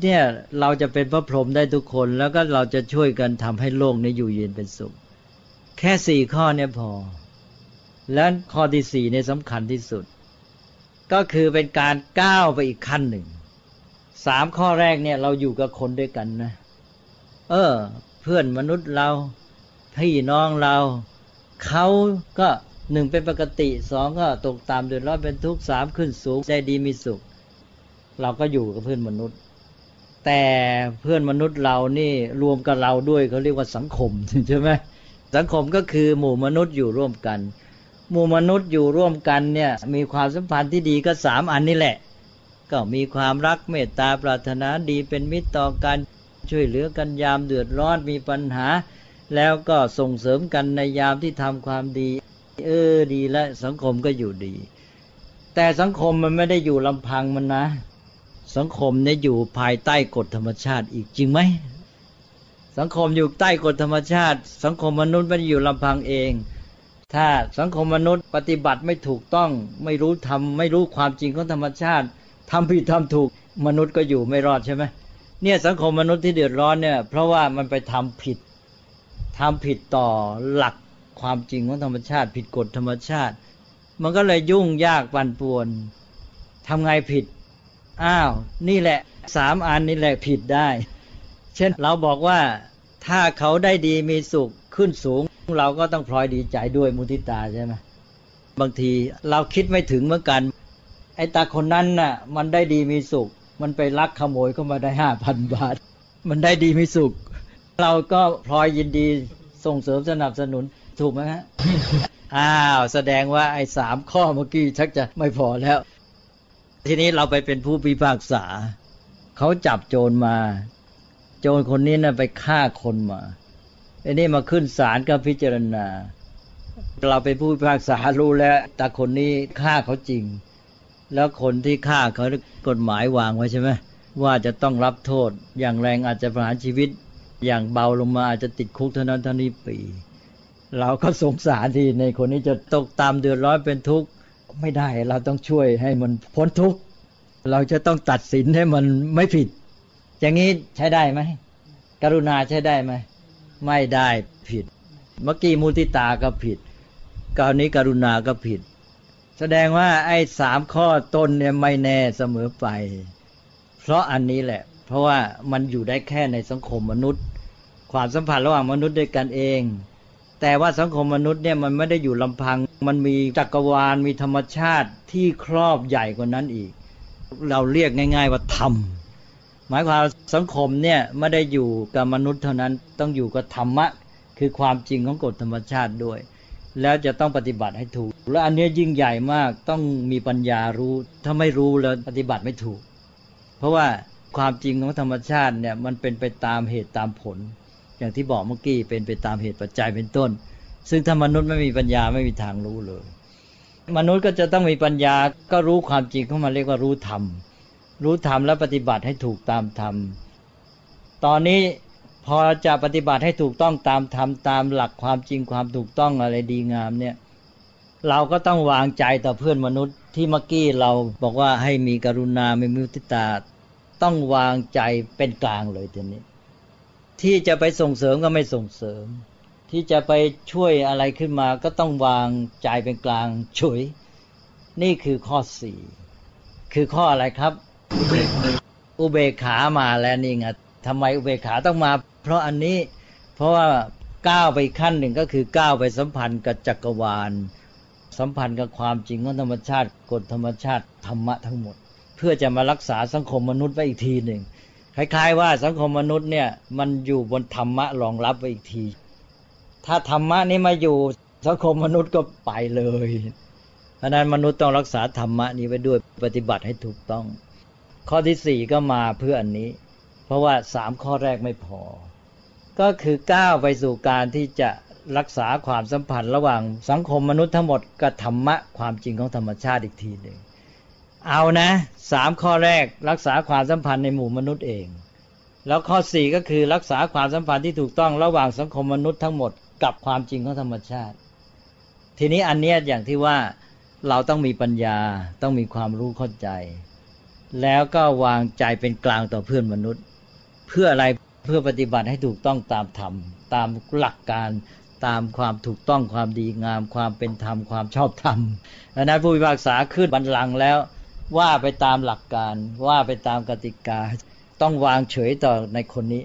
เนี่ยเราจะเป็นพระพรหมได้ทุกคน แล้วก็เราจะช่วยกันทำให้โลกนี้อยู่เย็นเป็นสุข แค่สี่ข้อเนี่ยพอ และข้อที่สี่เนี่ยสำคัญที่สุด ก็คือเป็นการก้าวไปอีกขั้นหนึ่งสามข้อแรกเนี่ยเราอยู่กับคนด้วยกันนะ เออ เพื่อนมนุษย์เรา พี่น้องเรา เขาก็ หนึ่งเป็นปกติสองก็ตกตามเดือดร้อนเป็นทุกข์สามขึ้นสูงใจดีมีสุข เราก็อยู่กับเพื่อนมนุษย์ แต่เพื่อนมนุษย์เรานี่รวมกับเราด้วยเขาเรียกว่าสังคมใช่ไหมสังคมก็คือหมู่มนุษย์อยู่ร่วมกัน หมู่มนุษย์อยู่ร่วมกันเนี่ยมีความสัมพันธ์ที่ดีก็สามอันนี้แหละ ก็มีความรักเมตตาปรารถนาดีเป็นมิตรต่อกันช่วยเหลือกันยามเดือดร้อนมีปัญหา แล้วก็ส่งเสริมกันในยามที่ทำความดี เออดีแล้วสังคมก็อยู่ดี แต่สังคมมันไม่ได้อยู่ลำพังมันนะ สังคมเนี่ยอยู่ภายใต้กฎธรรมชาติอีกจริงไหมสังคมอยู่ใต้กฎธรรมชาติ สังคมมนุษย์ไม่ได้อยู่ลำพังเอง ถ้าสังคมมนุษย์ปฏิบัติไม่ถูกต้อง ไม่รู้ทำไม่รู้ความจริงของธรรมชาติทำผิดทำถูกมนุษย์ก็อยู่ไม่รอดใช่ไหมเนี่ยสังคมมนุษย์ที่เดือดร้อนเนี่ยเพราะว่ามันไปทำผิดทำผิดต่อหลัก ความจริงของธรรมชาติ ผิดกฎธรรมชาติ มันก็เลยยุ่งยากปั่นป่วนทำไงผิด อ้าว นี่แหละสามอันนี่แหละผิดได้ เช่นเราบอกว่าถ้าเขาได้ดีมีสุขขึ้นสูง เราก็ต้องพลอยดีใจด้วยมุทิตาใช่ไหมบางทีเราคิดไม่ถึงเหมือนกัน ไอ้ตาคนนั้นน่ะ มันได้ดีมีสุข มันไปลักขโมยเข้ามาได้ห้าพันบาท มันได้ดีมีสุข เราก็พลอยยินดีส่งเสริมสนับสนุน ถูกไหมฮะอ้าวแสดงว่าไอ้สามข้อเมื่อกี้ชักจะไม่พอแล้ว ทีนี้เราไปเป็นผู้พิพากษา เขาจับโจรมา โจรคนนี้นะ่ะไปฆ่าคนมาไอ้นี่มาขึ้นศาลก็พิจารณา เราเป็นผู้พิพากษารู้แล้วแต่คนนี้ฆ่าเขาจริง แล้วคนที่ฆ่าเขากฎหมายวางไว้ใช่ไหมว่าจะต้องรับโทษอย่างแรงอาจจะประหารชีวิต อย่างเบาลงมาอาจจะติดคุกเท่านั้นเท่านี้ปี เราก็สงสารที่ในคนนี้จะตกตามเดือดร้อนเป็นทุกข์ไม่ได้ เราต้องช่วยให้มันพ้นทุกข์เราจะต้องตัดสินให้มันไม่ผิด อย่างนี้ใช้ได้ไหมกรุณาใช้ได้ไหมไม่ได้ผิด เมื่อกี้มุติตาก็ผิดกรณีกรุณาก็ผิด แสดงว่าไอ้สามข้อต้นเนี่ยไม่แน่เสมอไป เพราะอันนี้แหละ เพราะว่ามันอยู่ได้แค่ในสังคมมนุษย์ ความสัมพันธ์ระหว่างมนุษย์ด้วยกันเอง แต่ว่าสังคมมนุษย์เนี่ยมันไม่ได้อยู่ลำพัง มันมีจักรวาลมีธรรมชาติที่ครอบใหญ่กว่านั้นอีก เราเรียกง่าย ๆ ว่าธรรมหมายความสังคมเนี่ยไม่ได้อยู่กับมนุษย์เท่านั้นต้องอยู่กับธรรมะ คือความจริงของกฎธรรมชาติด้วย แล้วจะต้องปฏิบัติให้ถูก และอันนี้ยิ่งใหญ่มากต้องมีปัญญารู้ ถ้าไม่รู้แล้วปฏิบัติไม่ถูก เพราะว่าความจริงของธรรมชาติเนี่ยมันเป็นไปตามเหตุตามผล อย่างที่บอกเมื่อกี้เป็นไปตามเหตุปัจจัยเป็นต้น ซึ่งถ้ามนุษย์ไม่มีปัญญาไม่มีทางรู้เลย มนุษย์ก็จะต้องมีปัญญาก็รู้ความจริงเข้ามาเรียกว่ารู้ธรรมรู้ธรรมแล้วปฏิบัติให้ถูกตามธรรมตอนนี้พอจะปฏิบัติให้ถูกต้องตามธรรมตามหลักความจริงความถูกต้องอะไรดีงามเนี่ยเราก็ต้องวางใจต่อเพื่อนมนุษย์ที่เมื่อกี้เราบอกว่าให้มีกรุณาไม่มุติตา ต้องวางใจเป็นกลางเลยทีนี้ ที่จะไปส่งเสริมก็ไม่ส่งเสริม ที่จะไปช่วยอะไรขึ้นมาก็ต้องวางใจเป็นกลางเฉยนี่คือข้อสี่คือข้ออะไรครับ อุเบกขามาแล้วนี่ไงทำไมอุเบกขาต้องมา เพราะอันนี้เพราะว่าก้าวไปขั้นหนึ่งก็คือก้าวไปสัมพันธ์กับจักรวาล สัมพันธ์กับความจริงของธรรมชาติกฎธรรมชาติธรรมะทั้งหมด เพื่อจะมารักษาสังคมมนุษย์ไว้อีกทีหนึ่ง คล้ายๆว่าสังคมมนุษย์เนี่ยมันอยู่บนธรรมะรองรับไว้อีกที ถ้าธรรมะนี้มาอยู่สังคมมนุษย์ก็ไปเลย เพราะนั้นมนุษย์ต้องรักษาธรรมะนี้ไว้ด้วยปฏิบัติให้ถูกต้อง ข้อที่สี่ก็มาเพื่ออันนี้ เพราะว่าสามข้อแรกไม่พอ ก็คือก้าวไปสู่การที่จะรักษาความสัมพันธ์ระหว่างสังคมมนุษย์ทั้งหมดกับธรรมะความจริงของธรรมชาติอีกทีหนึ่ง เอานะสามข้อแรกรักษาความสัมพันธ์ในหมู่มนุษย์เอง แล้วข้อสี่ก็คือรักษาความสัมพันธ์ที่ถูกต้องระหว่างสังคมมนุษย์ทั้งหมดกับความจริงของธรรมชาติ ทีนี้อันเนี้อย่างที่ว่าเราต้องมีปัญญาต้องมีความรู้เข้าใจ แล้วก็วางใจเป็นกลางต่อเพื่อนมนุษย์ เพื่ออะไรเพื่อปฏิบัติให้ถูกต้องตามธรรมตามหลักการตามความถูกต้องความดีงาม ความเป็นธรรมความชอบธรรมดังนั้นผู้พิพากษาขึ้นบันลังแล้ว ว่าไปตามหลักการ ว่าไปตามกติกา ต้องวางเฉยต่อในคนนี้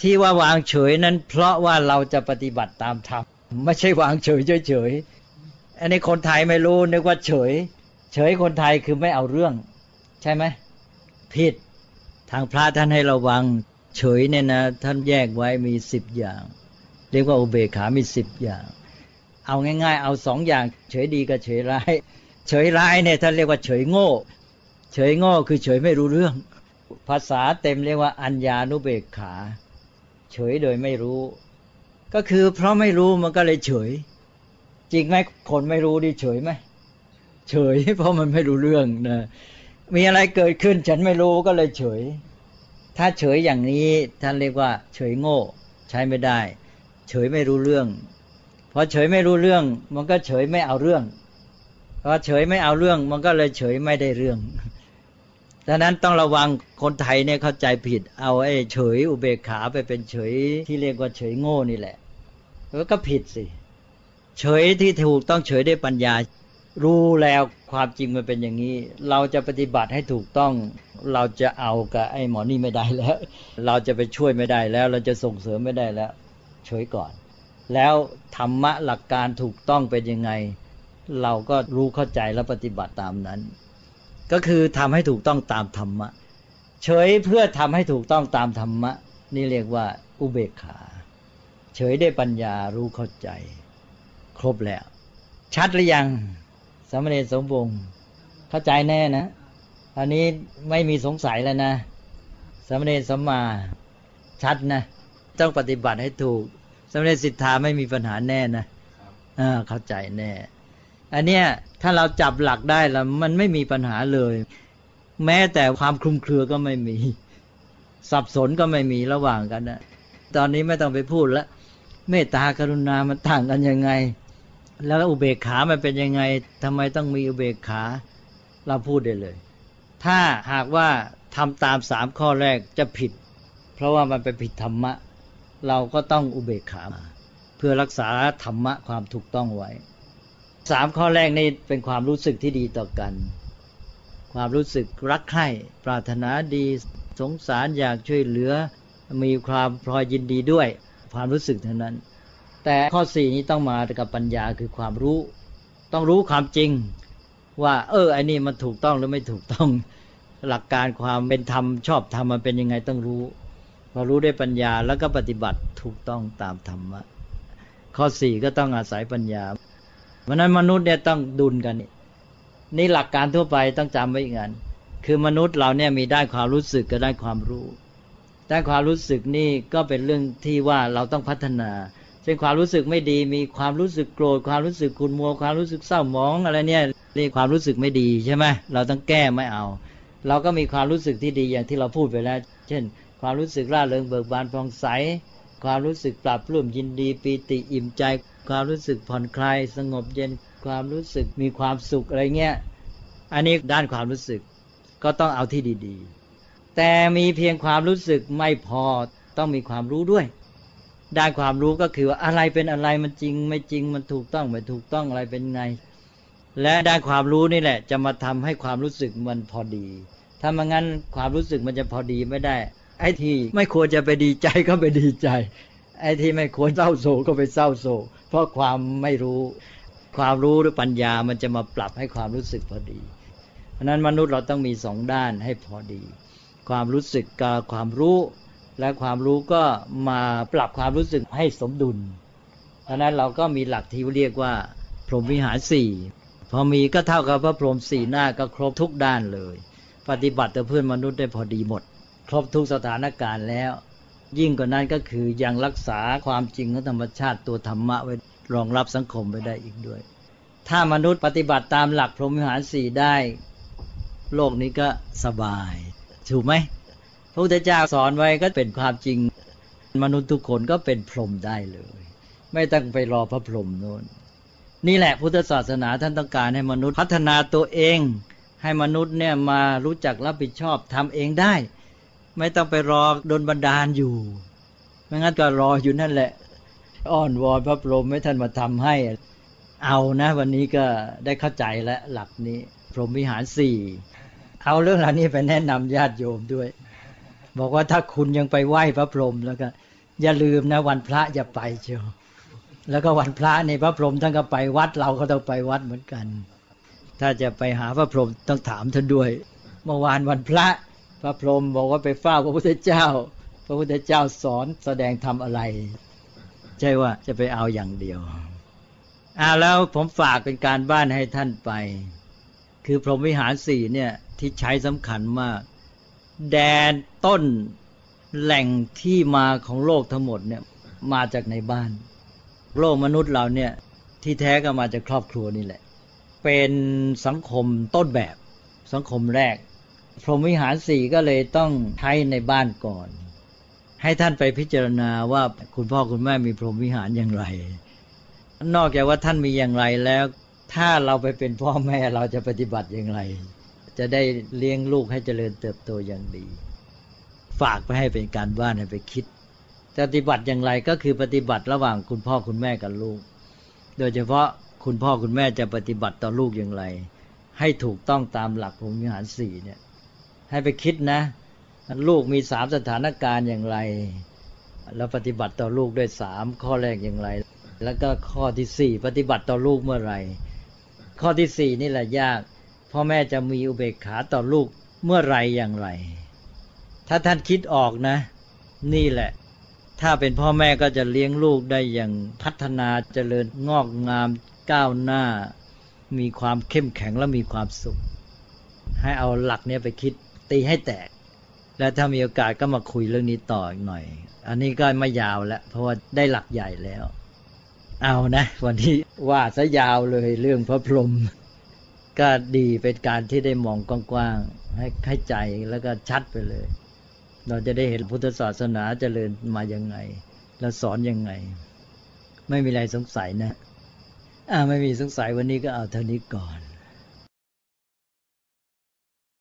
ที่ว่าวางเฉยนั้น เพราะว่าเราจะปฏิบัติตามธรรมไม่ใช่วางเฉยเฉยอันนี้คนไทยไม่รู้นึกว่าเฉย เฉยคนไทยคือไม่เอาเรื่อง ใช่ไหมผิดทางพระท่านให้ระวัง เฉยเนี่ยนะ ท่านแยกไว้มีสิบอย่าง เรียกว่าอุเบกขามีสิบอย่าง เอาง่าย ๆ เอาสองอย่าง เฉยดีกับเฉยร้าย เฉยร้ายเนี่ยท่านเรียกว่าเฉยโง่ เฉยโง่คือเฉยไม่รู้เรื่อง ภาษาเต็มเรียกว่าอัญญานุเบกขา เฉยโดยไม่รู้ ก็คือเพราะไม่รู้มันก็เลยเฉย จริงไหมคนไม่รู้ดิเฉยไหมเฉย เพราะมันไม่รู้เรื่องนะมีอะไรเกิดขึ้นฉันไม่รู้ก็เลยเฉย ถ้าเฉยอย่างนี้ท่านเรียกว่า เฉยโง่ ใช้ไม่ได้ เฉยไม่รู้เรื่องพอเฉยไม่รู้เรื่อง มันก็เฉยไม่เอาเรื่อง พอเฉยไม่เอาเรื่องมันก็เลยเฉยไม่ได้เรื่องดังนั้นต้องระวังคนไทยเนี่ยเข้าใจผิด เอาไอ้เฉยอุเบกขาไปเป็นเฉยที่เรียกว่าเฉยโง่นี่แหละแล้วก็ผิดสิ เฉยที่ถูกต้องเฉยด้วยปัญญา รู้แล้วความจริงมันเป็นอย่างนี้ เราจะปฏิบัติให้ถูกต้อง เราจะเอากับไอ้หมอนี่ไม่ได้แล้ว เราจะไปช่วยไม่ได้แล้ว เราจะส่งเสริมไม่ได้แล้ว เฉยก่อน แล้วธรรมะหลักการถูกต้องเป็นยังไง เราก็รู้เข้าใจแล้วปฏิบัติตามนั้น ก็คือทำให้ถูกต้องตามธรรมะ เฉยเพื่อทำให้ถูกต้องตามธรรมะ นี่เรียกว่าอุเบกขา เฉยได้ปัญญารู้เข้าใจ ครบแล้ว ชัดหรือยังสมเด็จสมบงเข้าใจแน่นะอันนี้ไม่มีสงสัยแล้วนะสมเด็จสมมาชัดนะต้องปฏิบัติให้ถูกสมเด็จสิทธาไม่มีปัญหาแน่นะอ่าเข้าใจแน่ อันเนี้ยถ้าเราจับหลักได้แล้วมันไม่มีปัญหาเลย แม้แต่ความคลุมเครือก็ไม่มี สับสนก็ไม่มีระหว่างกันนะตอนนี้ไม่ต้องไปพูดล้วเมตตากรุณามันต่างกันยังไง แล้วอุเบกขามันเป็นยังไงทำไมต้องมีอุเบกขา เราพูดได้เลย ถ้าหากว่าทำตามสามข้อแรกจะผิด เพราะว่ามันไปผิดธรรมะ เราก็ต้องอุเบกขามา เพื่อรักษาธรรมะความถูกต้องไว้ สามข้อแรกนี่เป็นความรู้สึกที่ดีต่อกัน ความรู้สึกรักใคร่ปรารถนาดีสงสารอยากช่วยเหลือ มีความพลอยยินดีด้วย ความรู้สึกเท่านั้น แต่ข้อสี่นี้ต้องมากับปัญญาคือความรู้ ต้องรู้ความจริง ว่า เออไอ้นี่มันถูกต้องหรือไม่ถูกต้องหลักการความเป็นธรรมชอบธรรมมันเป็นยังไงต้องรู้พอรู้ได้ปัญญาแล้วก็ปฏิบัติถูกต้องตามธรรมะข้อสี่ก็ต้องอาศัยปัญญา เพราะนั้นมนุษย์เนี่ยต้องดุลกัน นี่หลักการทั่วไปต้องจำไว้อีกอันคือมนุษย์เราเนี่ยมีได้ความรู้สึกก็ได้ความรู้ ได้ความรู้สึกนี่ก็เป็นเรื่องที่ว่าเราต้องพัฒนาเช่นความรู้สึกไม่ดี มีความรู้สึกโกรธความรู้สึกขุ่นมัว ความรู้สึกเศร้าหมองอะไรเนี่ยเรียกความรู้สึกไม่ดีใช่ไหมเราต้องแก้ไม่เอา เราก็มีความรู้สึกที่ดีอย่างที่เราพูดไปแล้ว เช่น ความรู้สึกร่าเริงเบิกบานผ่องใส ความรู้สึกปรับปลื้มยินดีปีติอิ่มใจ ความรู้สึกผ่อนคลายสงบเย็นความรู้สึกมีความสุขอะไรเงี้ย อันนี้ด้านความรู้สึกก็ต้องเอาที่ดี ๆ แต่มีเพียงความรู้สึกไม่พอต้องมีความรู้ด้วย ด้านความรู้ก็คือว่าอะไรเป็นอะไรมันจริง ไม่จริงมันถูกต้องไม่ถูกต้องอะไรเป็นไง และด้านความรู้นี่แหละ จะมาทำให้ความรู้สึกมันพอดี ถ้าไม่งั้นความรู้สึกมันจะพอดีไม่ได้ ไอ้ที่ไม่ควรจะไปดีใจก็ไปดีใจ ไอ้ที่ไม่ควรเศร้าโศกก็ไปเศร้าโศก เพราะความไม่รู้ความรู้หรือปัญญามันจะมาปรับให้ความรู้สึกพอดีเพราะนั้นมนุษย์เราต้องมีสองด้านให้พอดี ความรู้สึกกับความรู้ และความรู้ก็มาปรับความรู้สึกให้สมดุล เพราะนั้นเราก็มีหลักที่เรียกว่า พรหมวิหารสี่พอมีก็เท่ากับพระพรหมสี่หน้าก็ครบทุกด้านเลย ปฏิบัติต่อเพื่อนมนุษย์ได้พอดีหมด ครบทุกสถานการณ์แล้ว ยิ่งกว่านั้นก็คือยังรักษาความจริงของธรรมชาติตัวธรรมะไว้รองรับสังคมไปได้อีกด้วย ถ้ามนุษย์ปฏิบัติตามหลักพรหมวิหารสี่ได้ โลกนี้ก็สบายถูกไหมพระพุทธเจ้าสอนไว้ก็เป็นความจริง มนุษย์ทุกคนก็เป็นพรหมได้เลย ไม่ต้องไปรอพระพรหมโน้นนี่แหละพุทธศาสนาท่านต้องการให้มนุษย์พัฒนาตัวเอง ให้มนุษย์เนี่ยมารู้จักรับผิดชอบทำเองได้ ไม่ต้องไปรอโดนบันดาลอยู่ ไม่งั้นก็รออยู่นั่นแหละ อ้อนวอนพระพรหมให้ท่านมาทำให้ เอานะ วันนี้ก็ได้เข้าใจแล้วหลักนี้ พรหมวิหารสี่เอาเรื่องเหล่านี้ไปแนะนำญาติโยมด้วย บอกว่าถ้าคุณยังไปไหว้พระพรหมแล้วก็อย่าลืมนะวันพระอย่าไปเชียวแล้วก็วันพระในพระพรหมท่านก็ไปวัดเราก็ต้องไปวัดเหมือนกัน ถ้าจะไปหาพระพรหมต้องถามท่านด้วย เมื่อวานวันพระ พระพรหมบอกว่าไปเฝ้าพระพุทธเจ้า พระพุทธเจ้าสอนแสดงทำอะไร ใช่ว่าจะไปเอาอย่างเดียวอ่าแล้วผมฝากเป็นการบ้านให้ท่านไป คือพรหมวิหารสี่เนี่ยที่ใช้สำคัญมาก แดนต้นแหล่งที่มาของโลกทั้งหมดเนี่ยมาจากในบ้าน โลกมนุษย์เราเนี่ยที่แท้ก็มาจากครอบครัวนี่แหละ เป็นสังคมต้นแบบสังคมแรก พรหมวิหารสี่ก็เลยต้องใช้ในบ้านก่อน ให้ท่านไปพิจารณาว่าคุณพ่อคุณแม่มีพรหมวิหารอย่างไร นอกจากว่าท่านมีอย่างไรแล้ว ถ้าเราไปเป็นพ่อแม่เราจะปฏิบัติอย่างไร จะได้เลี้ยงลูกให้เจริญเติบโตอย่างดี ฝากไปให้เป็นการบ้านให้ไปคิดปฏิบัติอย่างไรก็คือปฏิบัติระหว่างคุณพ่อคุณแม่กับลูก โดยเฉพาะคุณพ่อคุณแม่จะปฏิบัติต่อลูกอย่างไร ให้ถูกต้องตามหลักพรหมวิหารสี่เนี่ย ให้ไปคิดนะ ลูกมีสามสถานการณ์อย่างไร แล้วปฏิบัติต่อลูกด้วยสามข้อแรกอย่างไร แล้วก็ข้อที่สี่ปฏิบัติต่อลูกเมื่อไหร่ข้อที่สี่นี่แหละยากพ่อแม่จะมีอุเบกขาต่อลูกเมื่อไรอย่างไร ถ้าท่านคิดออกนะ นี่แหละ ถ้าเป็นพ่อแม่ก็จะเลี้ยงลูกได้อย่างพัฒนาเจริญงอกงามก้าวหน้า มีความเข้มแข็งและมีความสุข ให้เอาหลักเนี้ยไปคิด ตีให้แตก แล้วถ้ามีโอกาสก็มาคุยเรื่องนี้ต่ออีกหน่อย อันนี้ก็ไม่ยาวแล้วเพราะว่าได้หลักใหญ่แล้ว เอานะ วันนี้ว่าซะยาวเลยเรื่องพระพรหมก็ดีเป็นการที่ได้มองกว้างๆให้ให้ใจแล้วก็ชัดไปเลย เราจะได้เห็นพุทธศาสนาเจริญมายังไง แล้วสอนยังไง ไม่มีอะไรสงสัยนะอ่าไม่มีสงสัยวันนี้ก็เอาเท่านี้ก่อน